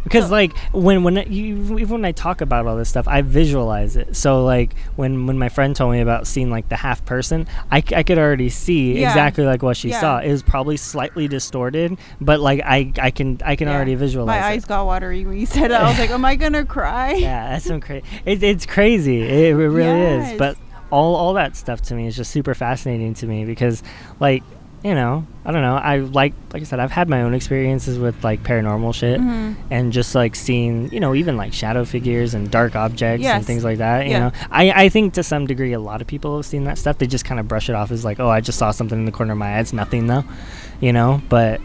Because So- like when when you, even when I talk about all this stuff, I visualize it. So like when when my friend told me about seeing like the half person, I, I could already see Yeah. exactly like what she Yeah. saw. It was probably slightly distorted, but like I I can I can already visualize. My it. eyes got watery when you said that. I was like, am I gonna cry? yeah, that's some crazy. It, it's crazy. It, it really is. But all all that stuff to me is just super fascinating to me because, like, you know, I don't know. I like like I said, I've had my own experiences with like paranormal shit Mhm. and just like seeing, you know, even like shadow figures and dark objects and things like that. You Yeah. know, I I think to some degree a lot of people have seen that stuff. They just kind of brush it off as like, oh, I just saw something in the corner of my eye. It's nothing though, you know. But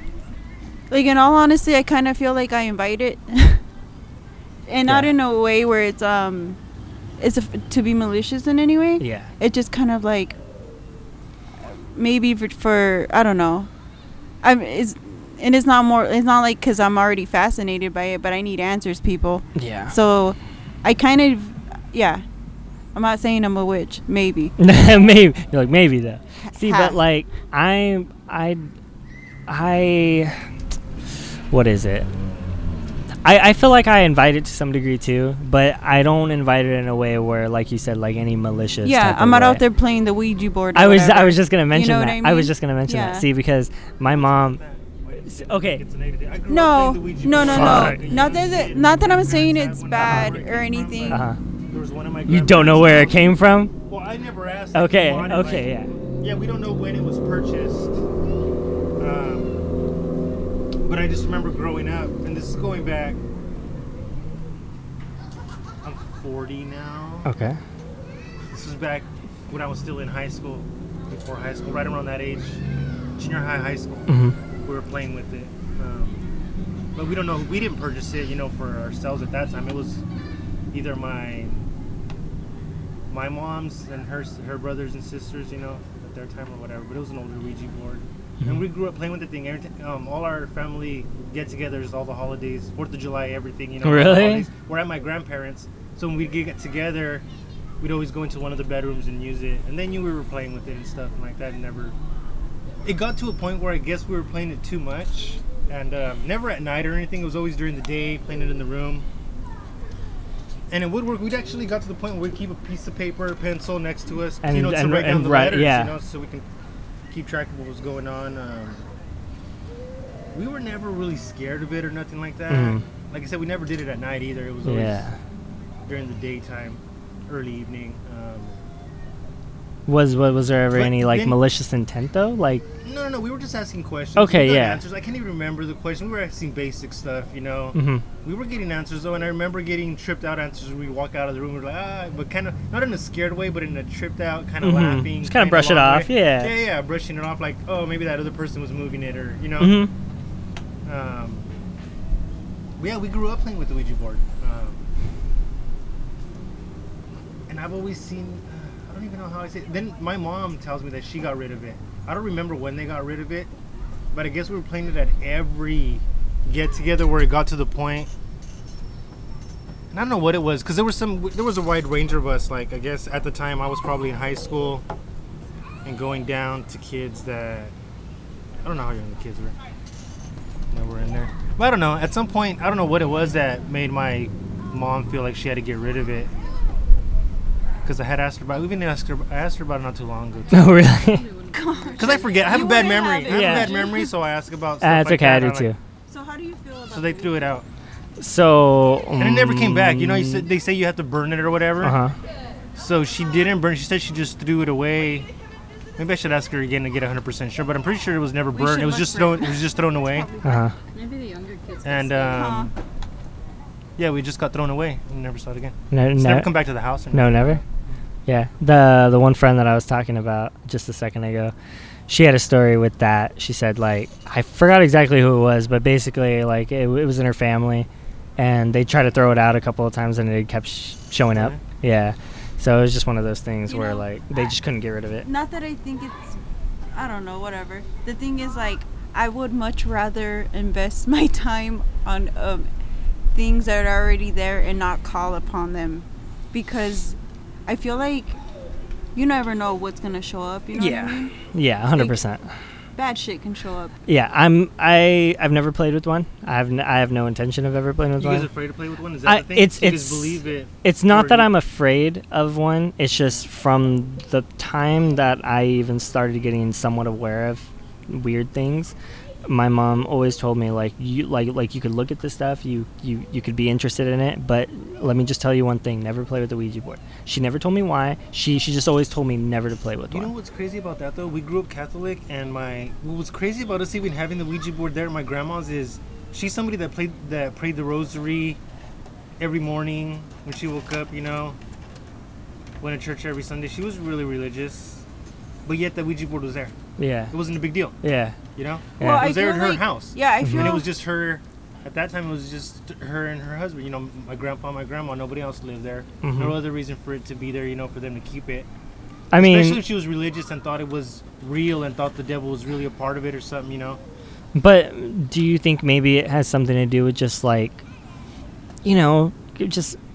Like in all honesty, I kind of feel like I invite it, and not in a way where it's um, it's a, to be malicious in any way. yeah, It just kind of like maybe for, for I don't know. I'm it's and it's not more. It's not like because I'm already fascinated by it, but I need answers, people. yeah. So I kind of yeah. I'm not saying I'm a witch. Maybe. maybe you're like maybe though. See, Ha- but like i'm I I what is it? I, I feel like I invite it to some degree too, but I don't invite it in a way where, like you said, like any malicious. Yeah, type I'm not way. out there playing the Ouija board. or I was I was just gonna mention know that. what I was just gonna mention Yeah. that. See, because my mom. okay. I grew up No, playing the Ouija no, no, no. Not that, it- not that I'm saying it's bad or anything. Uh-huh. There was one of my You don't know where it came from? Well, I never asked. Okay. if they wanted, Okay. like- Yeah. Yeah, we don't know when it was purchased. Um, but I just remember growing up, and this is going back. I'm 40 now. Okay. This was back when I was still in high school, before high school, right around that age, junior high, high school. Mm-hmm. We were playing with it, um, but we don't know. We didn't purchase it, you know, for ourselves at that time. It was either my my mom's and her her brothers and sisters, you know, at their time or whatever. But it was an older Ouija board, and we grew up playing with the thing. Every t- um, all our family get-togethers, all the holidays, Fourth of July, everything, you know, really? We're at my grandparents, so when we get together, we'd always go into one of the bedrooms and use it, and they knew we were playing with it and stuff and like that. And never. It got to a point where I guess we were playing it too much, and um, never at night or anything. It was always during the day, playing it in the room. And it would work. we'd actually got to the point where we'd keep a piece of paper, pencil next to us, And- you know, to and- write down and the write- letters, yeah. you know, so we can keep track of what was going on. Um, we were never really scared of it or nothing like that. Mhm. Like I said, we never did it at night either. It was always Yeah. during the daytime, early evening. Um, Was was was there ever any like then- malicious intent though? Like no, no, no. We were just asking questions. Okay, We yeah. Answers. I can't even remember the question. We were asking basic stuff, you know. hmm We were getting answers though, and I remember getting tripped out answers. when We walk out of the room, we're like, ah, but kind of not in a scared way, but in a tripped out, kind of Mhm. laughing. Just kinda brush it off, way. yeah. yeah, yeah, brushing it off like, oh, maybe that other person was moving it, or you know. hmm Um, yeah, we grew up playing with the Ouija board, um, and I've always seen. Uh, I don't even know how I say. It. Then my mom tells me that she got rid of it. I don't remember when they got rid of it, but I guess we were playing it at every get together where it got to the point. And I don't know what it was because there was some. There was a wide range of us. Like I guess at the time I was probably in high school. and going down to kids that I don't know how young the kids were that were in there. But I don't know. At some point, I don't know what it was that made my mom feel like she had to get rid of it. Because I had asked her about. We even asked her. I asked her about it not too long ago. Oh, really? Because I forget. I have You a bad wouldn't memory. have I have it. a bad memory, so I ask about. Stuff Ah, it's like okay. I that, do and I'm too. So how do you feel about so they threw it out, So. and it never came back. You know, you said, they say you have to burn it or whatever. Uh huh. So she didn't burn. She said she just threw it away. Maybe I should ask her again to get 100% sure, but I'm pretty sure it was never We burned. should It was look just for thrown. it. It was just thrown away. Uh huh. Maybe the younger kids. And can see. um, yeah, we just got thrown away and never saw it again. No, It's no, never come back to the house. Or no, never. Yeah, the the one friend that I was talking about just a second ago, she had a story with that. She said like I forgot exactly who it was, but basically like it, it was in her family, and they tried to throw it out a couple of times and it kept sh- showing up. Yeah, so it was just one of those things You where know, like they I- just couldn't get rid of it. Not that I think it's, I don't know, whatever. The thing is, like, I would much rather invest my time on um, things that are already there and not call upon them, because I feel like you never know what's gonna show up. You know Yeah. what I mean? Yeah, hundred percent. Bad shit can show up. Yeah, I'm I I've never played with one. I have n- I have no intention of ever playing with one. You guys one. afraid to play with one? Is that I- the thing? it's- you guys it's- believe it. It's not that you- I'm afraid of one. It's just from the time that I even started getting somewhat aware of weird things. My mom always told me like you like like you could look at this stuff, you you you could be interested in it, but let me just tell you one thing: never play with the Ouija board. She never told me why. She she just always told me never to play with You know what's crazy about that though? We grew up Catholic, and my what was crazy about us even having the Ouija board there at my grandma's is she's somebody that played that prayed the rosary every morning when she woke up. You know, went to church every Sunday. She was really religious, but yet the Ouija board was there. Yeah, It wasn't a big deal. yeah, You know, Yeah. Well, it I was there feel at her like- house. Yeah, I feel. and it was just her. At that time, it was just her and her husband. You know, my grandpa, my grandma. Nobody else lived there. Mhm. No other reason for it to be there. You know, for them to keep it. I mean, Especially if she was religious and thought it was real and thought the devil was really a part of it or something, you know? but do you think maybe it has something to do with just like, you know, just It's a game.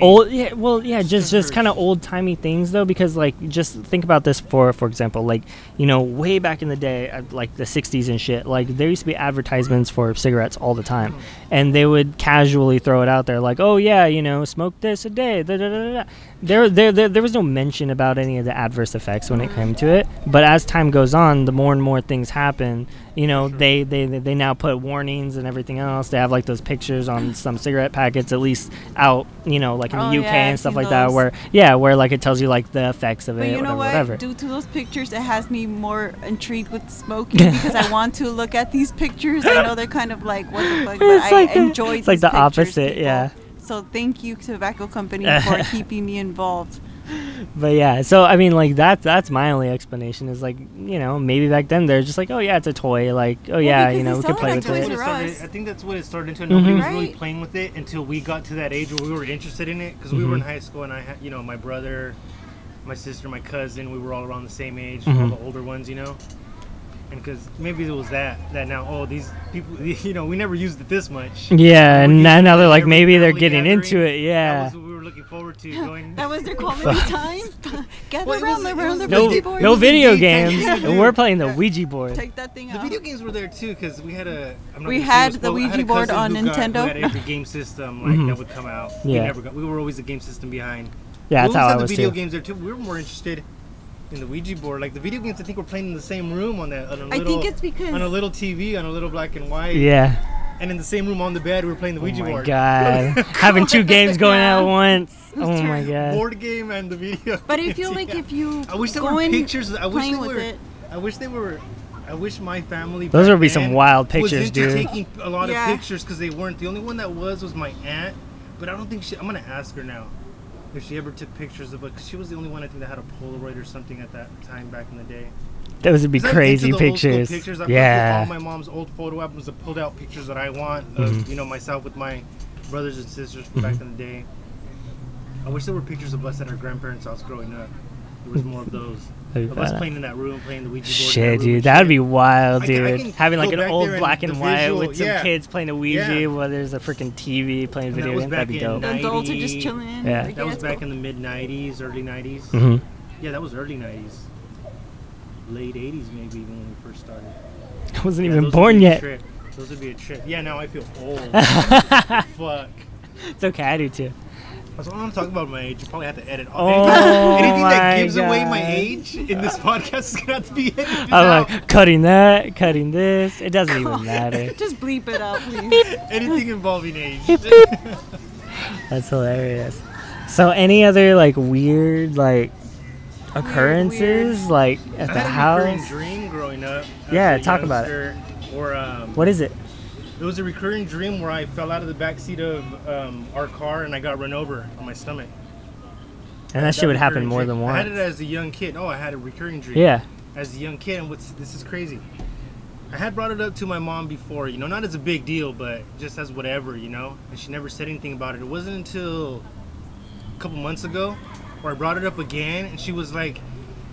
Old yeah well yeah just just kind of old timey things though because like just think about this for for example like you know way back in the day uh, like the 60s and shit like there used to be advertisements for cigarettes all the time. And they would casually throw it out there like oh yeah you know smoke this a day da, da, da, da, da. There, there there there was no mention about any of the adverse effects when it came to it but as time goes on the more and more things happen you know they, they they they now put warnings and everything else they have like those pictures on some cigarette packets at least out you know like in Oh, the uk yeah, and stuff like that where yeah where like it tells you like the effects of it. But it you know whatever what? whatever Due to those pictures, it has me more intrigued with smoking because I want to look at these pictures. I know they're kind of like what the fuck, but It's I like enjoy. it's like the pictures, opposite, people. yeah. So thank you, tobacco company, for keeping me involved. but yeah so i mean like that that's my only explanation is like you know maybe back then they're just like oh yeah it's a toy like oh yeah you know we could play with Toys it R That's what it started- Us. I think that's what it started into. Nobody was really playing with it until we got to that age where we were interested in it because we were in Mhm. high school and I had, you know, my brother, my sister, my cousin, we were all around the same age, Mhm. all the older ones, you know? And because maybe it was that, that now, oh, these people, you know, we never used it this much. yeah and now, now they're like maybe they're getting gathering. into it yeah That was what we were looking forward to going. That was their quality time. Gather Well, around, was- it around the no, Ouija board. no video games thing and we're playing the ouija board Take that thing out. The video games were there too because we had a. I'm not We had this, the but I had Ouija board on who got- Nintendo. had every game system like Mhm. that would come out. We Yeah. never got. We were always a game system behind. yeah we that's how always i had was the video too games there too. We were more interested in the Ouija board. Like the video games, I think we're playing in the same room on that. On a I little, think it's because on a little TV on a little black and white. yeah And in the same room on the bed, we were playing the oh Ouija my board. god having two games going Yeah. at once Whose oh my turn? god Board game and the video. But I games, feel like yeah. if you I wish there go were in pictures. I wish they playing with were. it, I wish they were. I wish my family. Those would be some then wild was pictures, into dude. Taking a lot Yeah. of pictures because they weren't. The only one that was was my aunt, but I don't think she. I'm gonna ask her now if she ever took pictures of it. Cause she was the only one I think that had a Polaroid or something at that time back in the day. those would be crazy into the old school pictures pictures. Yeah all my mom's old photo albums of pulled out pictures that I want of Mhm. you know myself with my brothers and sisters from back Mhm. in the day. I wish there were pictures of us at our grandparents' house growing up. There was more of those. That'd be Of us playing in that room, playing the Ouija board. in that Shit, room dude, and that would shit. be wild, I can- I dude. can Having like go an back old and black the and white visual- with some yeah. kids playing a Ouija Yeah. while there's a freaking TV playing And that video was games. That'd back be in dope. the adults are just 90 chilling. Yeah. Like, That was let's back go. in the mid '90s, early '90s. hmm Yeah, that was early '90s. late '80s, maybe even when we first started. I wasn't Yeah, even those would born be a yet. trip. Those would be a trip. Yeah, now I feel old. Fuck. It's okay, I do too. I was want to talk about my age. You probably have to edit. Oh anything my that gives away my age in this podcast is gonna have to be edited I'm like cutting that, cutting this. It doesn't even matter. Just bleep it out, please. Anything involving age. That's hilarious. So, any other like weird like occurrences weird. like at I the had a house? dream growing up. Yeah, talk about it. Or um, What is it? It was a recurring dream where I fell out of the back seat of um, our car and I got run over on my stomach. And that shit would happen more dream. than once. I had it as a young kid. Oh, I had a recurring dream. Yeah. As a young kid, and what's this is crazy. I had brought it up to my mom before, you know, not as a big deal, but just as whatever, you know. And she never said anything about it. It wasn't until a couple months ago where I brought it up again, and she was like,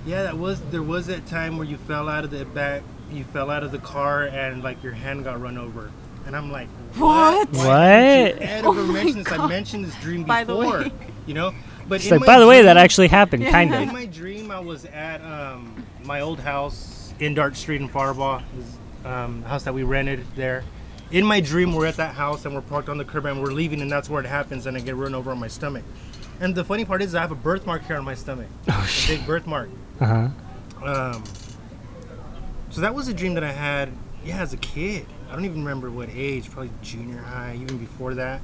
"Yeah, that was there was that time where you fell out of the back, you fell out of the car, and like your hand got run over." And I'm like, What? Why didn't What? ever Oh my mention this? I mentioned this dream By the before, way. you know. But She's in like, my by the way, that actually happened, Yeah. kind of. in my dream, I was at um, my old house in Dart Street in Firebaugh, It was, um, the house that we rented there. In my dream, we're at that house and we're parked on the curb and we're leaving, and that's where it happens, and I get run over on my stomach. And the funny part is, I have a birthmark here on my stomach, Oh a big birthmark. Uh huh. Um, so that was a dream that I had, yeah, as a kid. I don't even remember what age, probably junior high, even before that.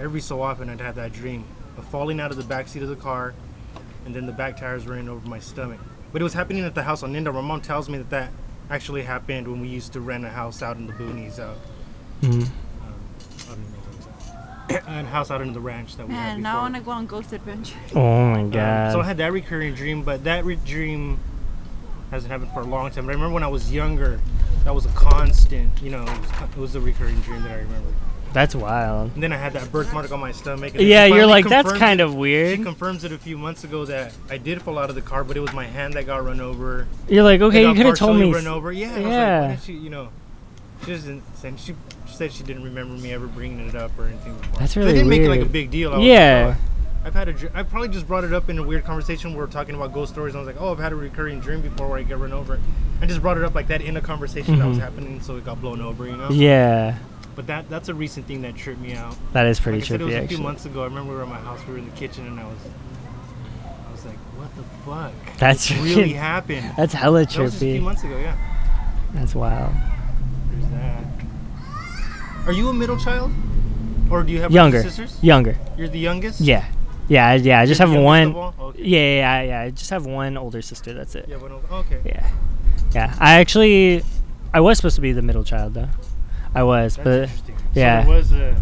Every so often, I'd have that dream of falling out of the back seat of the car, and then the back tires running over my stomach. But it was happening at the house on Nindo. My mom tells me that that actually happened when we used to rent a house out in the boonies, out, hmm um, out in the, a house out in the ranch that we had Man, before. now I want to go on Ghost Adventure. Oh my Um, god. so I had that recurring dream, but that re- dream hasn't happened for a long time. But I remember when I was younger, that was a constant. You know, it was, it was a recurring dream that I remember. That's wild. And then I had that birthmark on my stomach. and Yeah, you're like that's kind of weird. She confirms it a few months ago that I did fall out of the car, but it was my hand that got run over. You're like, okay, you could have told me. Run over. Yeah. And I was Yeah. like, she, you know, she doesn't. She said she didn't remember me ever bringing it up or anything before. That's really I didn't make it like a big deal. I was Yeah. Like, oh, I've had a. I probably just brought it up in a weird conversation. where We are talking about ghost stories. And I was like, "Oh, I've had a recurring dream before where I get run over." I just brought it up like that in a conversation that was Mhm. happening, so it got blown over, you know. Yeah, But that that's a recent thing that tripped me out. that is pretty like I said, it trippy was a few months ago. I remember we were at my house. We were in the kitchen, and I was, I was like, "What the fuck?" That's really happened. That's hella trippy. That was just a few months ago. Yeah. That's wild. There's that. Are you a middle child, or do you have Younger, sisters? younger. You're the youngest. Yeah, yeah, I- yeah. I just have one. Okay. Yeah, yeah, yeah, yeah. I just have one older sister. That's it. Yeah. One of- okay. Yeah, yeah. I actually, I was supposed to be the middle child though. I was, That's but yeah. So it was a.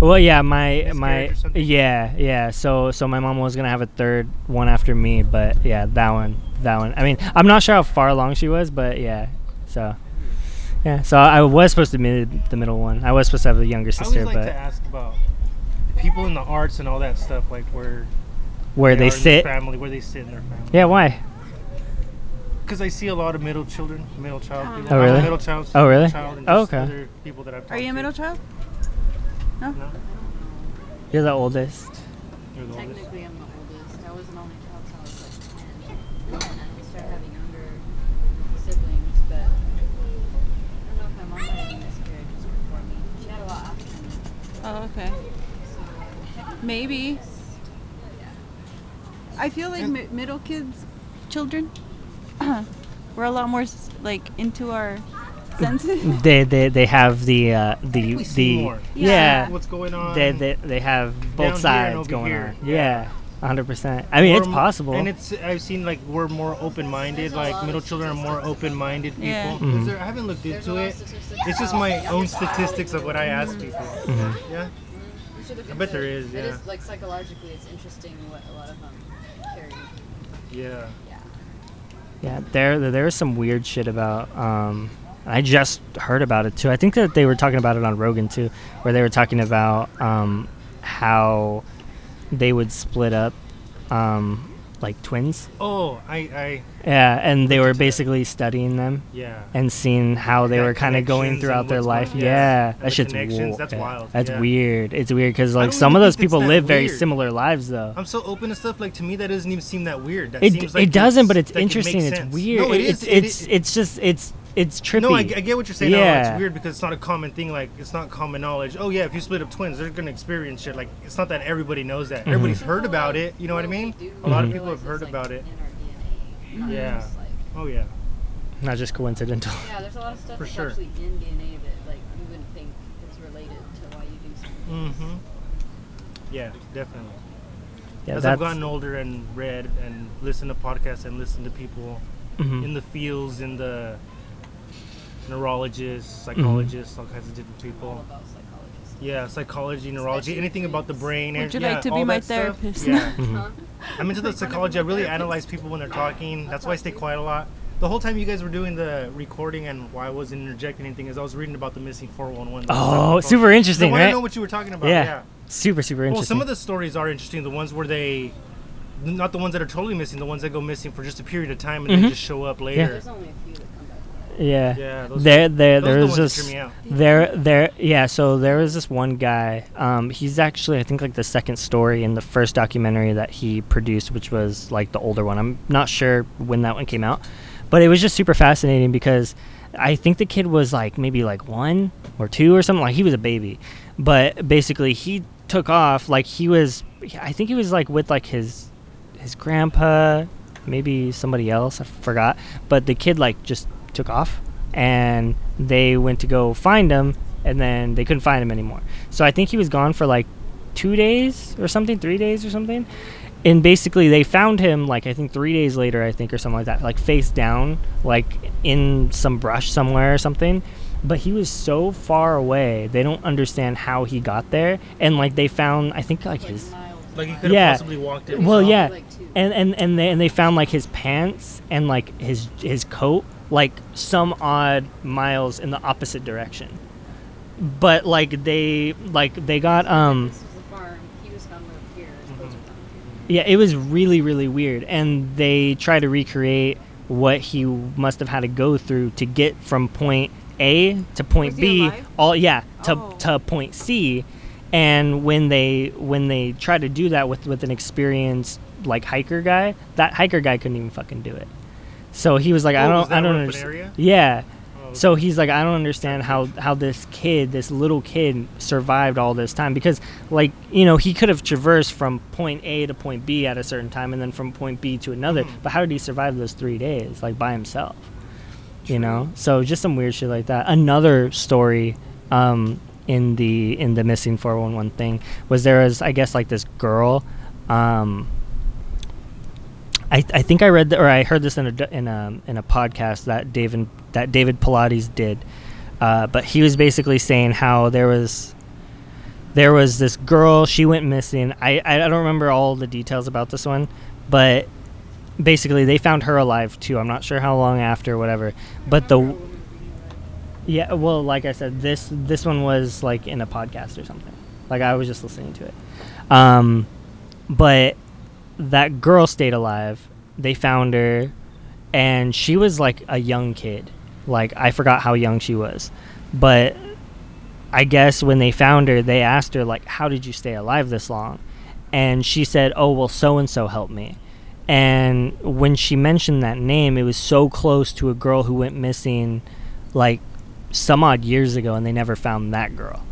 well, yeah, my my yeah, yeah. So so my mom was gonna have a third one after me, but yeah, that one, that one. I mean, I'm not sure how far along she was, but yeah. So yeah, so I was supposed to be the middle one. I was supposed to have a younger I sister, always like but to ask about people in the arts and all that stuff, like where where they are in their sit. family, where they sit in their family. Yeah, why? Because I see a lot of middle children, middle child Oh. people. Oh, really? middle child. Oh, really? Child Oh, just okay. People that I've Are you a middle to. child? No, You're the oldest. you're the oldest. Technically, I'm the oldest. I was an only child till I was like 10. And then we started having younger siblings, but I don't know if my mom had any miscarriages before me. She had a lot after me. Oh, okay. So, Maybe. I feel like mi- middle kids, children, we're a lot more s- like into our senses. They they they have the uh, the we see the more. Yeah. yeah. What's going on? They, they they have Down both and sides over going here. on. Yeah, hundred percent. I mean, We're it's mo- possible. And it's I've seen like we're more open-minded. Like middle children are more open-minded people. Yeah. 'Cause Mhm. there- I haven't looked into it. It's just my own statistics of what I ask people. Mhm. Yeah. You should look I bet into there it. is, yeah. like psychologically, it's interesting what a lot of them carry. Yeah. Yeah. Yeah, there there is some weird shit about. Um, I just heard about it too. I think that they were talking about it on Rogan too, where they were talking about um, how they would split up, um, like twins. Oh, I, I, Yeah, and they were basically studying them yeah. and seeing how they were kind of going throughout their life. Yeah, yeah. That shit's wo- that's yeah, wild, That's yeah. weird. It's weird because like some of those people live very similar lives though. I'm so open to stuff. Like to me, that doesn't even seem that weird. That It, seems like it doesn't, but it's- it's it interesting. it's weird. No, it it's is. it's it, it's just it's it's trippy. No, I, I get what you're saying. Yeah. Yeah. it's weird because it's not a common thing. Like it's not common knowledge. Oh yeah, if you split up twins, they're gonna experience shit. Like it's not that everybody knows that. Mm-hmm. Everybody's heard about it. You know what I What we mean? A lot of people have heard it's, about it. In our Yeah. Oh yeah. Not just coincidental. yeah, there's a lot of stuff For that's sure. actually in DNA that like you wouldn't think is related to why you do something. Mm-hmm. Yeah, definitely. Yeah, As that's I've gotten older and read and listened to podcasts and listened to people mhm. in the fields, in the neurologists, Mm-hmm. psychologists, all kinds of different All people. about psychologists. Yeah, psychology, neurology, Especially anything about the brain. Would and- you yeah, like to be my that stuff. therapist? Yeah. Mhm. I'm into the psychology. I really analyze people when they're talking. That's why I stay quiet a lot. The whole time you guys were doing the recording and why I wasn't interjecting anything is I was reading about the missing 411. Oh, super interesting, I want to right? know what you were talking about. Yeah. Yeah. super super interesting. Well, some of the stories are interesting. The ones where they, not the ones that are totally missing, the ones that go missing for just a period of time and Mhm. then just show up later. There's yeah. Yeah, there there there was this tripped me out. there there yeah so there was this one guy um he's actually i think like the second story in the first documentary that he produced which was like the older one i'm not sure when that one came out but it was just super fascinating because i think the kid was like maybe like one or two or something like he was a baby but basically he took off like he was i think he was like with like his his grandpa maybe somebody else i forgot but the kid like just took off and they went to go find him and then they couldn't find him anymore. So i think he was gone for like two days or something three days or something. And basically they found him like i think three days later i think or something like that like face down like in some brush somewhere or something. But he was so far away they don't understand how he got there. And like they found i think like Like his Like and could have Yeah. possibly walked it. well yeah. And and and they, and they found like his pants and like his his coat like some odd miles in the opposite direction but like they like they got um This was the farm. He was found over here. His clothes were found here. yeah it was really really weird and they try to recreate what he must have had to go through to get from point a to point b alive? all yeah to, Oh. to point c and when they when they try to do that with with an experienced like hiker guy that hiker guy couldn't even fucking do it so he was like i Oh, don't i don't understand area? yeah Oh, so he's like, I don't understand how how this kid, this little kid, survived all this time because, like, you know, he could have traversed from point A to point B at a certain time, and then from point B to another. Mhm. But how did he survive those three days, like by himself? You know, so just some weird shit like that. Another story, um, in the in the missing four one one thing was there was I guess like this girl, um. I, I think I read the, or I heard this in a in a in a podcast that David that David Paulides did, uh, but he was basically saying how there was there was this girl she went missing. I I don't remember all the details about this one, but basically they found her alive too. I'm not sure how long after, whatever. But the yeah, well, like I said, this this one was like in a podcast or something. Like I was just listening to it. Um, but that girl stayed alive. They found her, and she was like a young kid. Like I forgot how young she was, but I guess when they found her, they asked her like, "How did you stay alive this long?" And she said, "Oh well, so and so helped me." And when she mentioned that name, it was so close to a girl who went missing, like some odd years ago, and they never found that girl.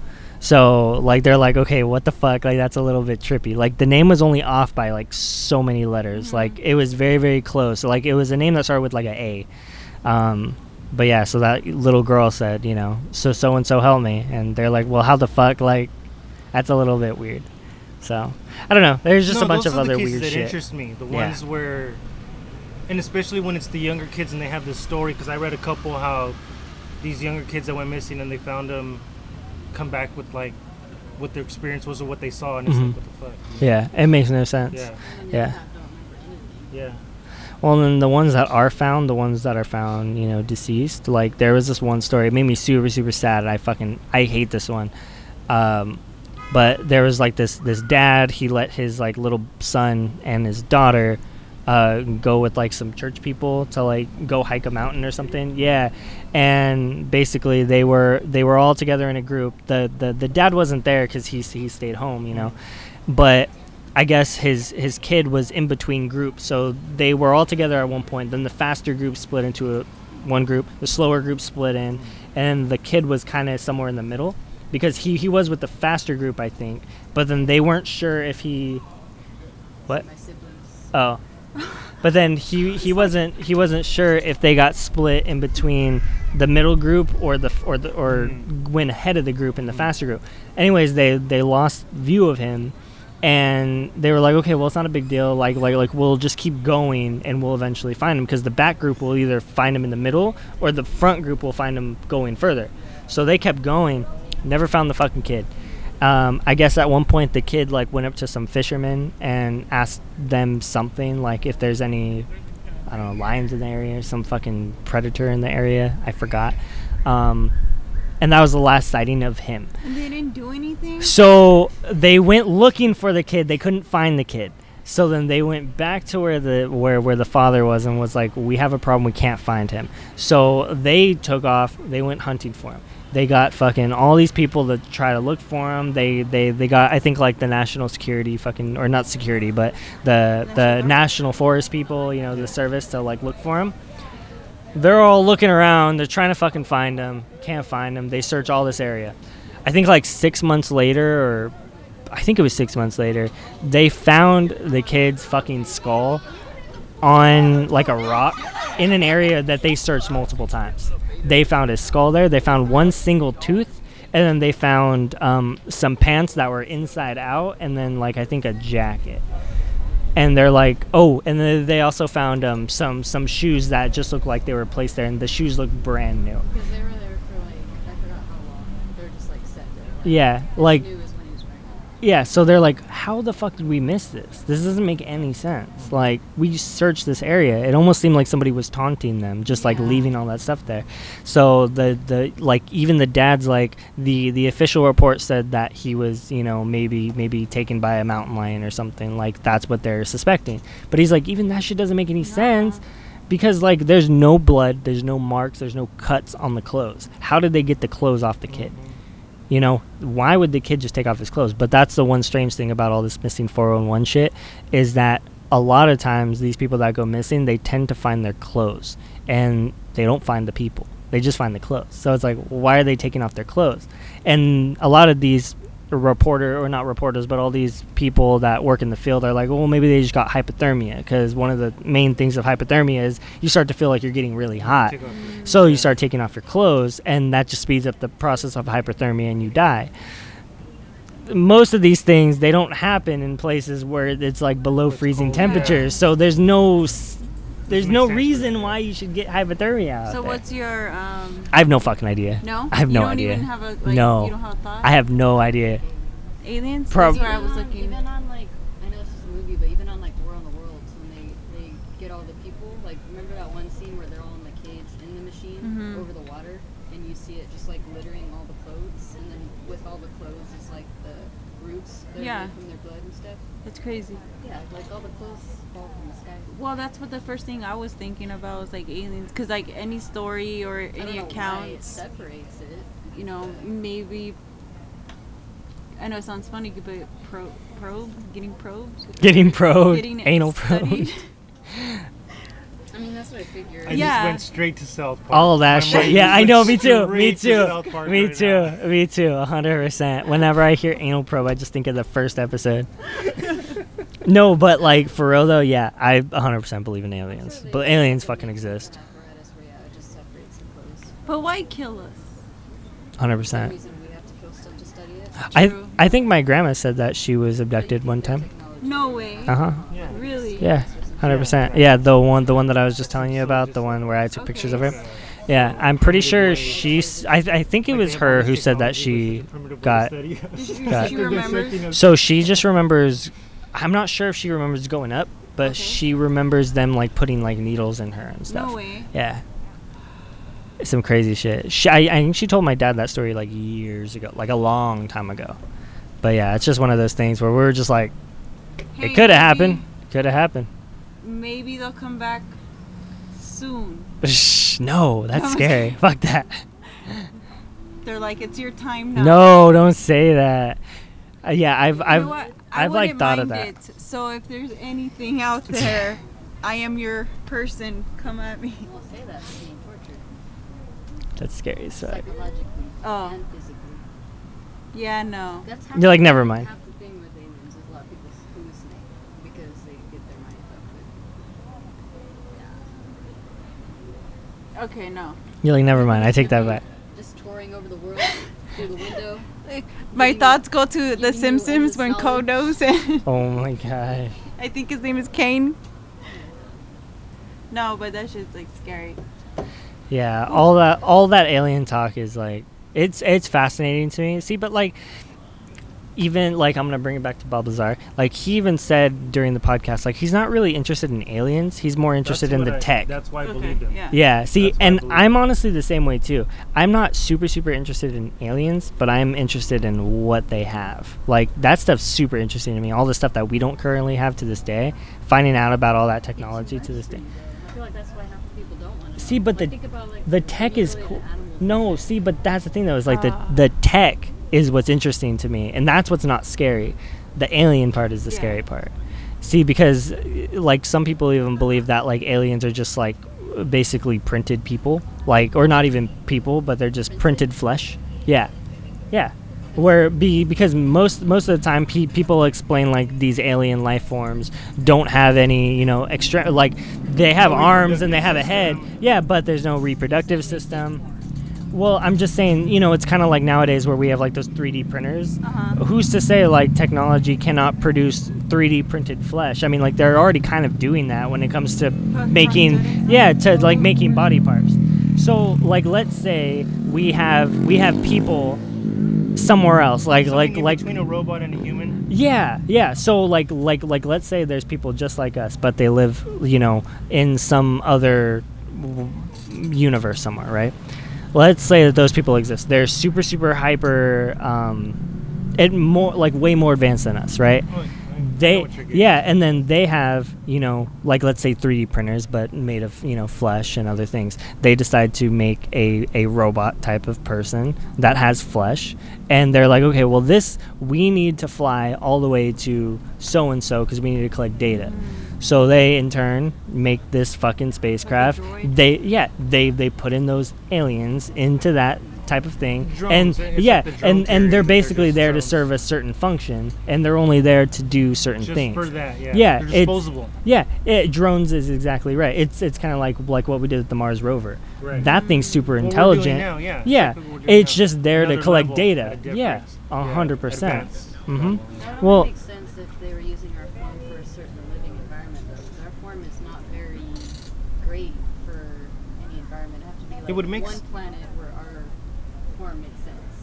So like they're like, okay, what the fuck? Like that's a little bit trippy. Like the name was only off by like so many letters. Like it was very very close. Like it was a name that started with like a A. Um, but yeah, so that little girl said, you know, so so and so help me, and they're like, well, how the fuck? Like that's a little bit weird. So I don't know. There's just No, a bunch those of are the other cases weird that shit. interest me. The Yeah. ones where, and especially when it's the younger kids and they have this story. Because I read a couple how these younger kids that went missing and they found them come back with like what their experience was or what they saw, and it's Mhm. like what the fuck. Yeah, it makes no sense. Yeah. And then the Yeah. other half don't remember anything. Yeah. Well, then the ones that are found, the ones that are found, you know, deceased. Like there was this one story. It made me super, super sad. I fucking I hate this one. Um, but there was like this this dad. He let his like little son and his daughter uh, go with like some church people to like go hike a mountain or something. Yeah, and basically they were they were all together in a group. the the The dad wasn't there because he he stayed home, you know, but. I guess his his kid was in between groups, so they were all together at one point. Then the faster group split into a, one group, the slower group split in, and the kid was kind of somewhere in the middle because he he was with the faster group, I think. But then they weren't sure if he what My siblings. Oh. But then he he wasn't he wasn't sure if they got split in between the middle group or the or the or mm-hmm. went ahead of the group in the faster group. Anyways, they they lost view of him and they were like, "Okay, well, it's not a big deal. Like like like we'll just keep going and we'll eventually find him because the back group will either find him in the middle or the front group will find him going further." So they kept going, never found the fucking kid. Um, I guess at one point the kid like went up to some fishermen and asked them something like if there's any, I don't know, lions in the area, or some fucking predator in the area. I forgot. Um, and that was the last sighting of him. And they didn't do anything. So they went looking for the kid. They couldn't find the kid. So then they went back to where the where where the father was and was like, "We have a problem. We can't find him." So they took off. They went hunting for him. They got fucking all these people to try to look for him. They they they got I think like the national security fucking or not security, but the the national forest people, you know, the service to like look for him. They're all looking around. They're trying to fucking find him. Can't find him. They search all this area. I think like six months later, or I think it was six months later, they found the kid's fucking skull on like a rock in an area that they searched multiple times. They found his skull there. They found one single tooth, and then they found um, some pants that were inside out, and then like I think a jacket. And they're like, oh, and then they also found um, some some shoes that just looked like they were placed there, and the shoes looked brand new. Because they were there for like I forgot how long. They were just like set there. Like, Yeah, like new as when he was wearing it. Yeah, so they're like, how the fuck did we miss this? This doesn't make any sense. Like, we searched this area. It almost seemed like somebody was taunting them, just like leaving all that stuff there. So the the like even the dad's like the the official report said that he was you know maybe maybe taken by a mountain lion or something. Like that's what they're suspecting. But he's like, even that shit doesn't make any sense. Because like there's no blood, there's no marks, there's no cuts on the clothes. How did they get the clothes off the kid? You know, why would the kid just take off his clothes? But that's the one strange thing about all this missing 411 shit is that a lot of times these people that go missing, they tend to find their clothes and they don't find the people. They just find the clothes. So it's like, why are they taking off their clothes? And a lot of these reporter or not reporters, but all these people that work in the field are like, well, maybe they just got hypothermia because one of the main things of hypothermia is you start to feel like you're getting really hot. Take off your- So you start taking off your clothes, and that just speeds up the process of hyperthermia, and you die. Most of these things they don't happen in places where it's like below It's freezing cold, temperatures. yeah. So there's no there's no reason why you should get hypothermia. Out So there. what's your um? I have no fucking idea. No. I have you no don't idea. Even have a, like, No. You don't have a thought. I have no idea. aliens. Prob- That's where I Even was on- looking. Even on like I know this is a movie, but even on like War on the Worlds when they they get all the people like remember that one scene where they're all in the cage in the machine Mhm. over the water and you see it just like littering all the clothes and then with all the clothes is like the roots that are Yeah. made from their blood and stuff. That's crazy. Yeah, like all the clothes fall from the sky. Well, that's what the first thing I was thinking about was like aliens, because like any story or any know why it accounts, separates it. you know, maybe. I know it sounds funny, but pro, probe, getting probes, Getting probed, getting anal studied. probed. I mean that's what I figured. I Yeah. just went straight to South Park. All that My shit. mind Yeah, I know. Me too. Me straight to too. Me right too. now. Me too. Hundred percent. Whenever I hear anal probe, I just think of the first episode. no, but like for real though, yeah, I hundred percent believe in aliens. Sure, But aliens fucking exist. where, yeah, just the. But why kill us? Hundred For some percent. reason we have to kill stuff to study it. I I think my grandma said that she was abducted one time. No way. Uh huh. Yeah. Really? Yeah. Hundred percent. Yeah, the one the one that I was just telling you about, the one where I took pictures of her. Yeah, I'm pretty sure she's. I I think it was her who said that she but it's such a primitive way to got study us. Did she- Got- So she just remembers. I'm not sure if she remembers going up, but Okay. she remembers them like putting like needles in her and stuff. No way. Yeah. Some crazy shit. She, I, I think she told my dad that story like years ago, like a long time ago. But yeah, it's just one of those things where we're just like, Hey, it could have happened. Could have happened. maybe they'll come back soon. Shh, no, that's scary. Fuck that. They're like, it's your time now. No, don't say that. Uh, yeah, I've You I've know what? I I've like wouldn't thought of that. It. So if there's anything out there, I am your person. Come at me. We'll say that for being tortured That's scary. So psychologically Oh. and physically. Yeah, no. That's half You're like, never mind. Half the thing with aliens is a lot of people hallucinate because they get their mind up with. Yeah. Okay, no. you're like never mind. I take that back. Just touring over the world through the window. My thoughts go to The Simpsons when endless knowledge. Kodos and Oh my god. I think his name is Kane. No, but that shit's like scary. Yeah, all that all that alien talk is like it's it's fascinating to me. See, but like even like I'm gonna bring it back to Bob Lazar. Like he even said during the podcast, like he's not really interested in aliens. He's more interested That's in the I- tech. That's why I Okay, believed him. yeah. Yeah, see, That's and I'm honestly the same way too. I'm not super, super interested in aliens, but I'm interested in what they have. Like, that stuff's super interesting to me. All the stuff that we don't currently have to this day, finding out about all that technology to this day. I feel like that's why half the people don't want to. See, but the- think about, like, The tech is cool. No, see, but that's the thing though, is like Ah. the, the tech is what's interesting to me, and that's what's not scary. The alien part is the Yeah. scary part. See, because like some people even believe that like aliens are just like basically printed people, like or not even people, but they're just printed flesh. Yeah, yeah. Where be because most most of the time pe- people explain like these alien life forms don't have any you know extra like they have arms and they have a head. Yeah, but there's no reproductive system. Well, I'm just saying, you know, it's kind of like nowadays where we have like those 3D printers. Uh-huh. Who's to say like technology cannot produce 3D printed flesh? I mean, like they're already kind of doing that when it comes to making, yeah, to like making body parts. So, like, let's say we have we have people somewhere else, like Something like in like between a robot and a human. yeah, yeah. So like like like let's say there's people just like us, but they live, you know, in some other w- universe somewhere, right? Let's say that those people exist. They're super super hyper um and more like way more advanced than us, right? Oh, I- I know They what you're getting yeah, and then they have, you know, like let's say 3D printers but made of, you know, flesh and other things. They decide to make a a robot type of person that has flesh and they're like, "Okay, well this we need to fly all the way to so and so cuz we need to collect data." So they in turn make this fucking spacecraft. They yeah, they they put in those aliens into that type of thing. Drones, and it's like yeah, and and they're they're basically just there to serve a certain function and they're only there to do certain Just things. for that, yeah. Yeah, They're it's- disposable. Yeah, it, drones is exactly right. It's it's kind of like like what we did with the Mars rover. Right. That thing's super What we're doing intelligent. now, yeah. Yeah, Exactly what we're doing it's now. just there to collect data. Yeah, difference. a Yeah, hundred percent. advanced Mhm. level. That would Well- make sense if they were using our form for a certain living environment, though, 'cause our form is not very great for any environment. It'd have to be like would make one s- planet where our form makes sense,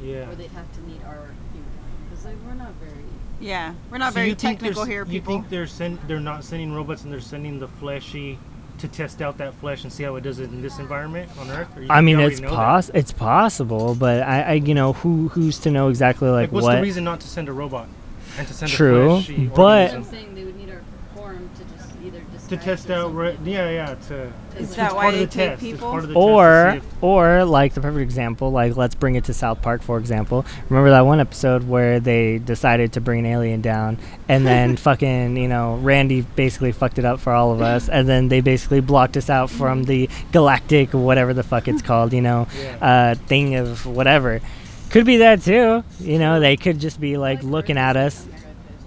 Yeah. where they'd have to meet our human form, because like, we're not very. Yeah, we're not So very you think technical there's- here, You think they're send, they're not sending robots and they're sending the fleshy to test out that flesh and see how it does it in this environment on Earth? Or you- I mean, it's know that? poss it's possible, but I, I you know who who's to know exactly like, Like, what's what? the reason not to send a robot and to send True, a fleshy but- That's organism? what I'm saying they would need our form to just either to disguise test out, re- yeah, yeah, to. It's, that it's why part of they the take test. It's people? part of the or see or like the perfect example like let's bring it to south park for example remember that one episode where they decided to bring an alien down and then fucking you know randy basically fucked it up for all of us and then they basically blocked us out from the galactic whatever the fuck it's called you know Yeah. uh thing of whatever could be that too you know they could just be like looking at us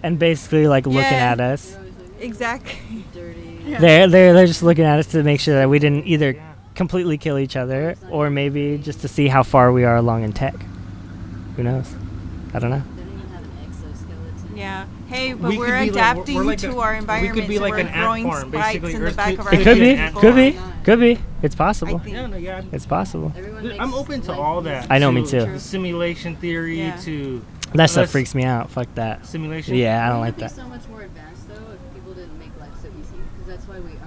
and basically like looking at us They're always like, Exactly. dirty. Yeah. they're, they're they're just looking at us to make sure that we didn't either completely kill each other or maybe just to see how far we are along in tech. Who knows? I don't know. They don't even have an exoskeleton. Yeah. Hey, but We we're could be like- we're- adapting we're like to a- our we environment. could be so like we're an ant growing farm, spikes basically. in the back could- of our It Could could be be. an ant Could be. Could be. It's I possible. think. Yeah, no, yeah. It's possible. Everyone Th- makes I'm open to all that. I know, me to too. Simulation theory Yeah. to That stuff freaks me out. Fuck that. simulation. Yeah, I don't like that. so much more advanced though if people didn't make life so easy, because that's why we aren't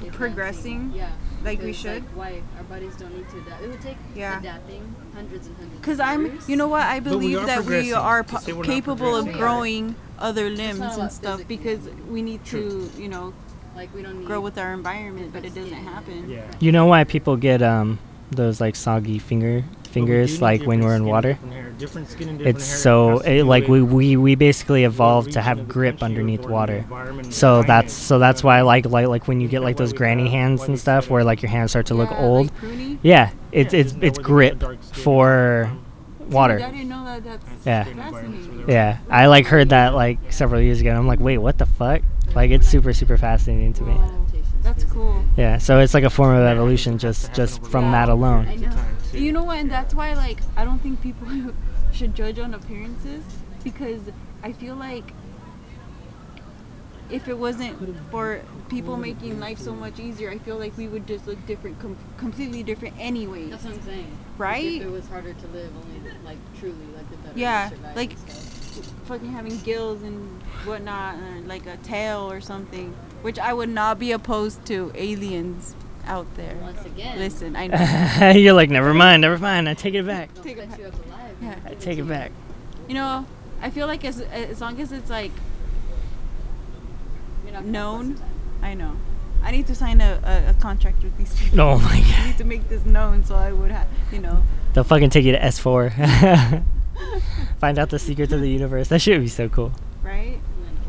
advancing. Progressing Yeah, like we because, should? why our bodies don't need to adapt? It would take Yeah. adapting hundreds and hundreds. Because I'm, you know what? I believe are that we are po- capable of progressing. growing other limbs and stuff physically. because we need to, you know, Like we don't need grow with our environment, but it doesn't happen. Yeah. You know why people get um those like soggy finger But we fingers like when we're in water? different. Different skin different It's hair so has it, like we, we we basically evolved to have grip underneath water. So that's so that's why I like like like when you get like those granny hands and stuff where uh, like your hands start to look Yeah, old. Like. Yeah, it's it's it's where they get grip for water. I didn't know that. That's That's Yeah. skin environments where Fascinating. they're- Yeah, I like heard that like several years ago. and I'm like, wait, what the fuck? Like it's super super fascinating to me. Whoa. Adaptations, That's cool. Yeah, so it's like a form of evolution it has to just just from Yeah. that alone. I know. You know what? And that's why, like, I don't think people should judge on appearances because I feel like if it wasn't for people making life so much easier, I feel like we would just look different, com- completely different, anyway. That's what I'm saying. Like, Right? if it was harder to live, only like truly, like the better Yeah, we survive like- and stuff. Fucking having gills and whatnot, or like a tail or something, which I would not be opposed to aliens out there. Once again, Listen, I know. You're like, never mind, never mind. I take it back. don't Take it back. you up alive. Yeah. I take to it back. You know, I feel like as as long as it's like You're not known, I know. I need to sign a, a, a contract with these people. Oh my I god. need to make this known so I would have, you know. They'll fucking take you to S4. Find out the secrets of the universe. That shit would be so cool. Right?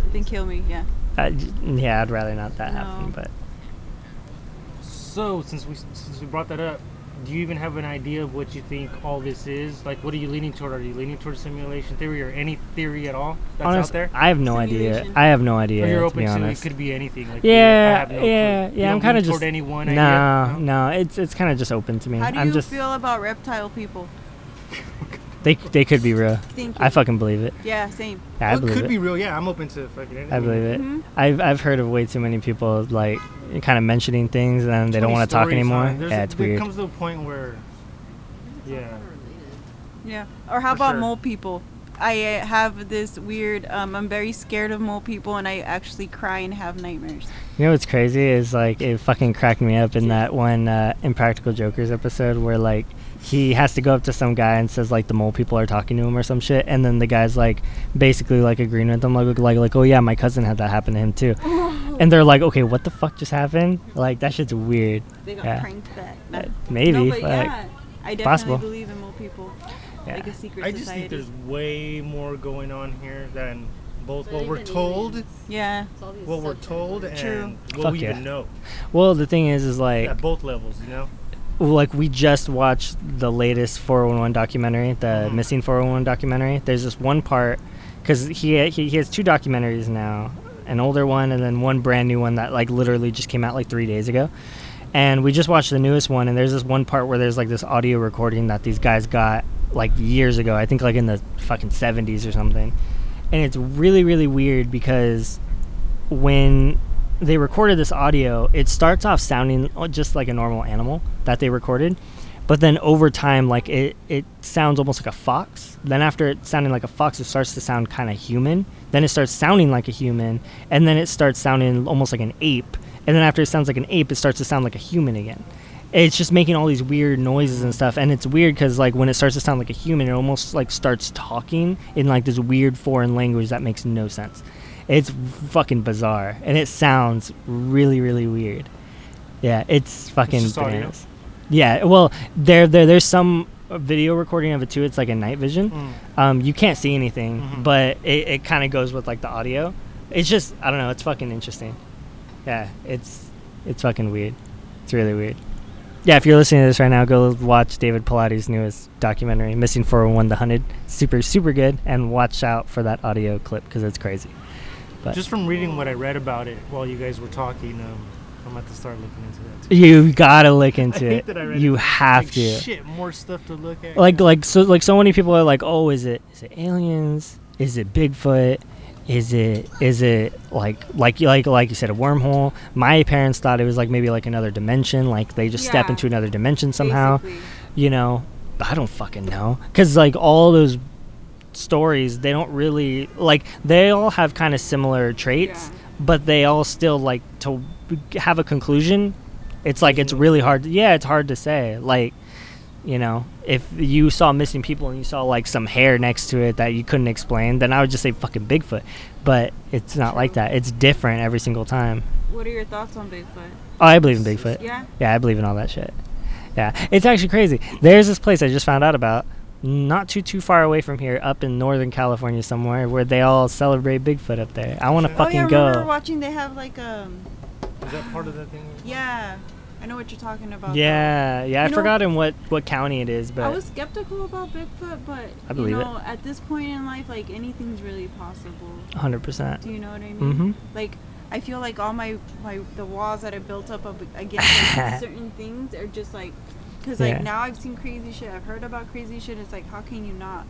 of Then kill me, yeah. Uh, yeah, I'd rather not that happen, but So since we since we brought that up, do you even have an idea of what you think all this is? Like, what are you leaning toward? Are you leaning toward simulation theory or any theory at all that's honest, out there? I have no idea. I have no idea or you're to open be to it could be anything. Like, you- Yeah, I have no clue. yeah, You yeah. I'm kind of just toward any one no, idea? no. It's it's kind of just open to me. How do I'm you just feel about reptile people? they they could be real. Thank I fucking believe it. Yeah, same. Yeah, I Well, it could it. be real. Yeah, I'm open to fucking anything. I believe it. Mhm. I've I've heard of way too many people like kind of mentioning things and then they don't want to talk stories, huh? anymore. There's Yeah, a- it's there weird. comes to a point where, yeah, Yeah. Or how For about sure. mole people? I uh, have this weird. Um, I'm very scared of mole people, and I actually cry and have nightmares. You know what's crazy is like it fucking cracked me up in that one uh, Impractical Jokers episode where like he has to go up to some guy and says like the mole people are talking to him or some shit, and then the guy's like basically like agreeing with them like like like oh yeah my cousin had that happen to him too, and they're like okay what the fuck just happened like that shit's weird. They got Yeah. pranked back. Uh, maybe No, but like, yeah, I definitely possible. believe in mole people. yeah. Like a secret I just society. think there's way more going on here than both what we're told, aliens, yeah. it's what we're told, matters. True. and what Fuck we yeah. even know well the thing is is like at both levels. You know, like we just watched the latest 411 documentary, the Mhm. missing 411 documentary. There's this one part because he, he he has two documentaries now, an older one and then one brand new one that like literally just came out like three days ago. And we just watched the newest one, and there's this one part where there's like this audio recording that these guys got like years ago. I think like in the fucking 70s or something. And it's really really weird because when they recorded this audio, it starts off sounding just like a normal animal that they recorded, but then over time, like it, it sounds almost like a fox. Then after it sounding like a fox, it starts to sound kind of human. Then it starts sounding like a human, and then it starts sounding almost like an ape. And then after it sounds like an ape, it starts to sound like a human again. It's just making all these weird noises and stuff, and it's weird because like when it starts to sound like a human, it almost like starts talking in like this weird foreign language that makes no sense. It's fucking bizarre, and it sounds really, really weird. Yeah, it's fucking audio? bananas. Yeah, well, there, there, there's some video recording of it too. It's like a night vision. Mm. Um, you can't see anything, Mhm. but it, it kind of goes with like the audio. It's just I don't know. It's fucking interesting. Yeah, it's it's fucking weird. It's really weird. Yeah, if you're listening to this right now, go watch David Paulides' newest documentary, Missing 401 The Hunted. Super, super good. And watch out for that audio clip because it's crazy. But just from reading what I read about it while you guys were talking, um, I'm about to start looking into that. Too. you gotta look into hate it. that I read You it. have like, to. Shit, more stuff to look at. Like, like so, like so many people are like, oh, is it, is it aliens? Is it Bigfoot? Is it, is it like, like, like, like you said, a wormhole? My parents thought it was like maybe like another dimension. Like they just step into another dimension somehow. Basically. you know i don't fucking know because like all those stories they don't really like they all have kind of similar traits Yeah. but they all still like to have a conclusion it's like it's mm-hmm. really hard to, yeah it's hard to say like you know if you saw missing people and you saw like some hair next to it that you couldn't explain then i would just say fucking bigfoot but it's not like that it's different every single time What are your thoughts on Bigfoot? Oh, I believe in Bigfoot. Yeah. Yeah, I believe in all that shit. Yeah, it's actually crazy. There's this place I just found out about, not too too far away from here, up in Northern California somewhere, where they all celebrate Bigfoot up there. I want to Oh, fucking oh yeah, I remember go. watching. They have like um. Is that part of that thing? Yeah, I know what you're talking about. though. Yeah, yeah. I You know- forgot in what what county it is, but I was skeptical about Bigfoot, but I believe you it. know, at this point in life, like anything's really possible. 100. percent Do you know what I mean? Mm-hmm. Like, I feel like all my my the walls that I built up ab- against like, certain things are just like, because like Yeah. now I've seen crazy shit, I've heard about crazy shit. It's like, how can you not?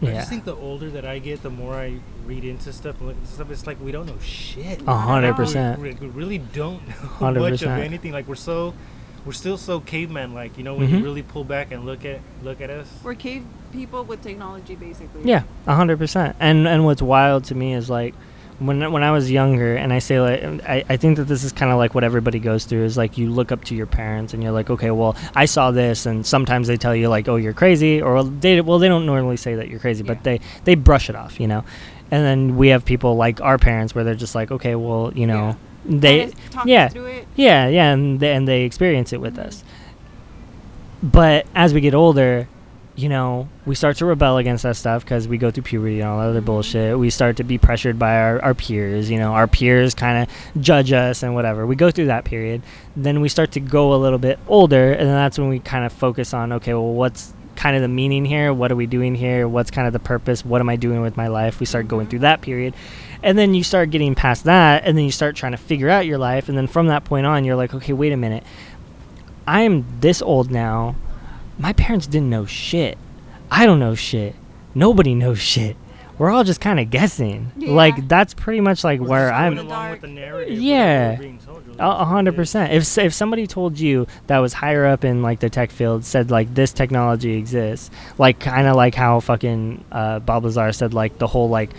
Yeah. I just think the older that I get, the more I read into stuff and look into stuff. It's like we don't know shit. A hundred percent. We, we really don't know 100%. much of anything. Like we're so, we're still so caveman like. You know, when Mhm. you really pull back and look at look at us. We're cave people with technology, basically. Yeah, a hundred percent. And and what's wild to me is like when when I was younger, and I say like I, I think that this is kind of like what everybody goes through is like you look up to your parents and you're like okay well I saw this and sometimes they tell you like oh you're crazy or they well they don't normally say that you're crazy Yeah. but they they brush it off you know and then we have people like our parents where they're just like okay well you know they talk yeah through it. yeah, yeah, and they, and they experience it with mm-hmm. us. But as we get older, you know, we start to rebel against that stuff because we go through puberty and all that other Mhm. bullshit. We start to be pressured by our, our peers. You know, our peers kind of judge us and whatever. We go through that period. Then we start to go a little bit older, and then that's when we kind of focus on okay, well, what's kind of the meaning here? What are we doing here? What's kind of the purpose? What am I doing with my life? We start going through that period. And then you start getting past that, and then you start trying to figure out your life. And then from that point on, you're like, okay, wait a minute. I am this old now. My parents didn't know shit. I don't know shit. Nobody knows shit. We're all just kind of guessing. Yeah. Like that's pretty much like We're where I'm. going along with the narrative. Yeah. whatever we're being told, really. A a hundred It is. percent. If if somebody told you that was higher up in like the tech field said like this technology exists, like kind of like how fucking uh, Bob Lazar said like the whole like,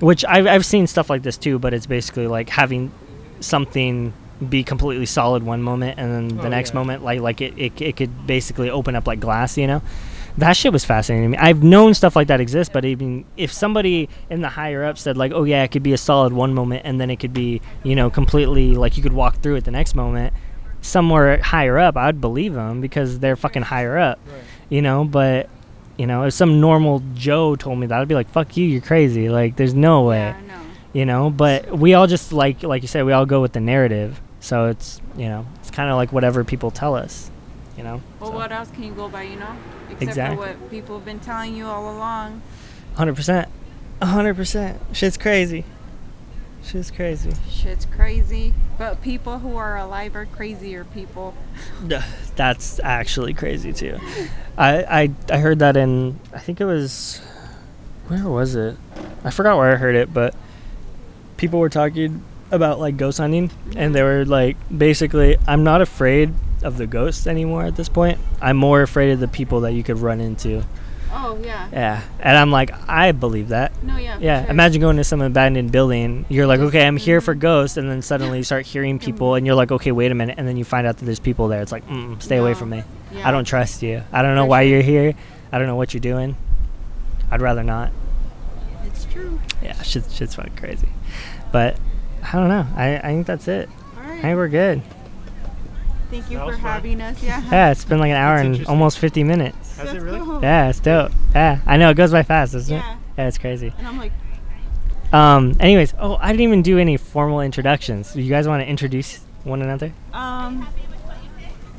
which I've I've seen stuff like this too, but it's basically like having something be completely solid one moment and then the Oh, next yeah. moment like like it, it it could basically open up like glass, you know. That shit was fascinating to me. I've known stuff like that exists, but even if somebody in the higher up said like, "Oh yeah, it could be a solid one moment, and then it could be, you know, completely like you could walk through it the next moment," somewhere higher up, I'd believe them because they're fucking higher up, Right. you know. But you know, if some normal Joe told me that, I'd be like, "Fuck you, you're crazy." Like, there's no way, Yeah, no. you know. But we all just like like you said, we all go with the narrative, so it's you know, it's kind of like whatever people tell us, you know. Well, So. what else can you go by, you know? Except Exactly. for what people have been telling you all along. Hundred percent, hundred percent. Shit's crazy. Shit's crazy. Shit's crazy. But people who are alive are crazier people. That's actually crazy too. I, I I heard that in I think it was where was it? I forgot where I heard it, but people were talking about like ghost hunting and they were like basically I'm not afraid of the ghosts anymore at this point. I'm more afraid of the people that you could run into. Oh, yeah. Yeah. And I'm like I believe that. No, yeah. Yeah, sure. imagine going to some abandoned building. You're like, okay, I'm here for mhm. ghosts, and then suddenly you start hearing people, and you're like, okay, wait a minute, and then you find out that there's people there. It's like, mm, stay away from me. Yeah. I don't trust you. I don't know For why sure. you're here. I don't know what you're doing. I'd rather not. It's true. Yeah, shit's shit's fucking crazy. But I don't know. I, I think that's it. All I think we're good. Thank you That for was fun. having us. Yeah. Yeah, it's been like an hour That's and interesting. almost 50 minutes. Has it Let's really? go. Yeah, it's dope. Yeah, I know it goes by fast, doesn't Yeah. it? Yeah, it's crazy. And I'm like, Um. Anyways, oh, I didn't even do any formal introductions. You guys want to introduce one another? um,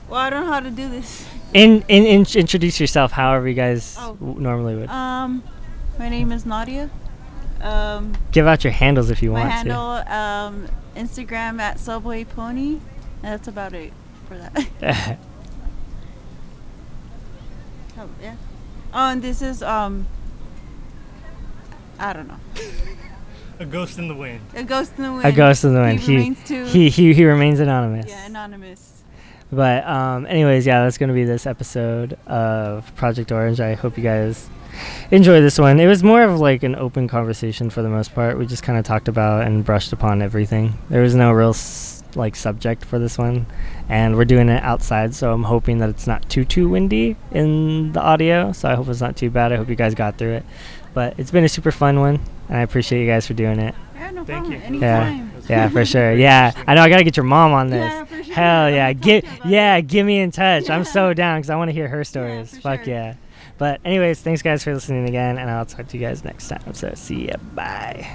well, I don't know how to do this. In, in, in introduce yourself however you guys Oh. w- normally would. Um, my name is Nadia. Um, Give out your handles if you my want handle, um, Instagram at Subway Pony. That's about it for that. oh, yeah. Oh, and this is um, I don't know, A ghost in the wind. a ghost in the wind. a ghost in the wind. He, He remains too. he, he he remains anonymous. yeah, anonymous. But um, anyways, yeah, that's gonna be this episode of Project Orange. I hope you guys enjoy this one. It was more of like an open conversation for the most part. We just kind of talked about and brushed upon everything. There was no real s- like subject for this one, and we're doing it outside, so I'm hoping that it's not too too windy in the audio. So I hope it's not too bad. I hope you guys got through it, but it's been a super fun one, and I appreciate you guys for doing it. Yeah, no Thank problem. You. Anytime. Yeah. yeah, for sure. Yeah, I know. I gotta get your mom on this. Yeah, for sure. Hell yeah, get yeah, get me in touch. I'm so down because I want to hear her stories. Fuck sure. yeah. But anyways, thanks guys for listening again, and I'll talk to you guys next time. So see ya. Bye.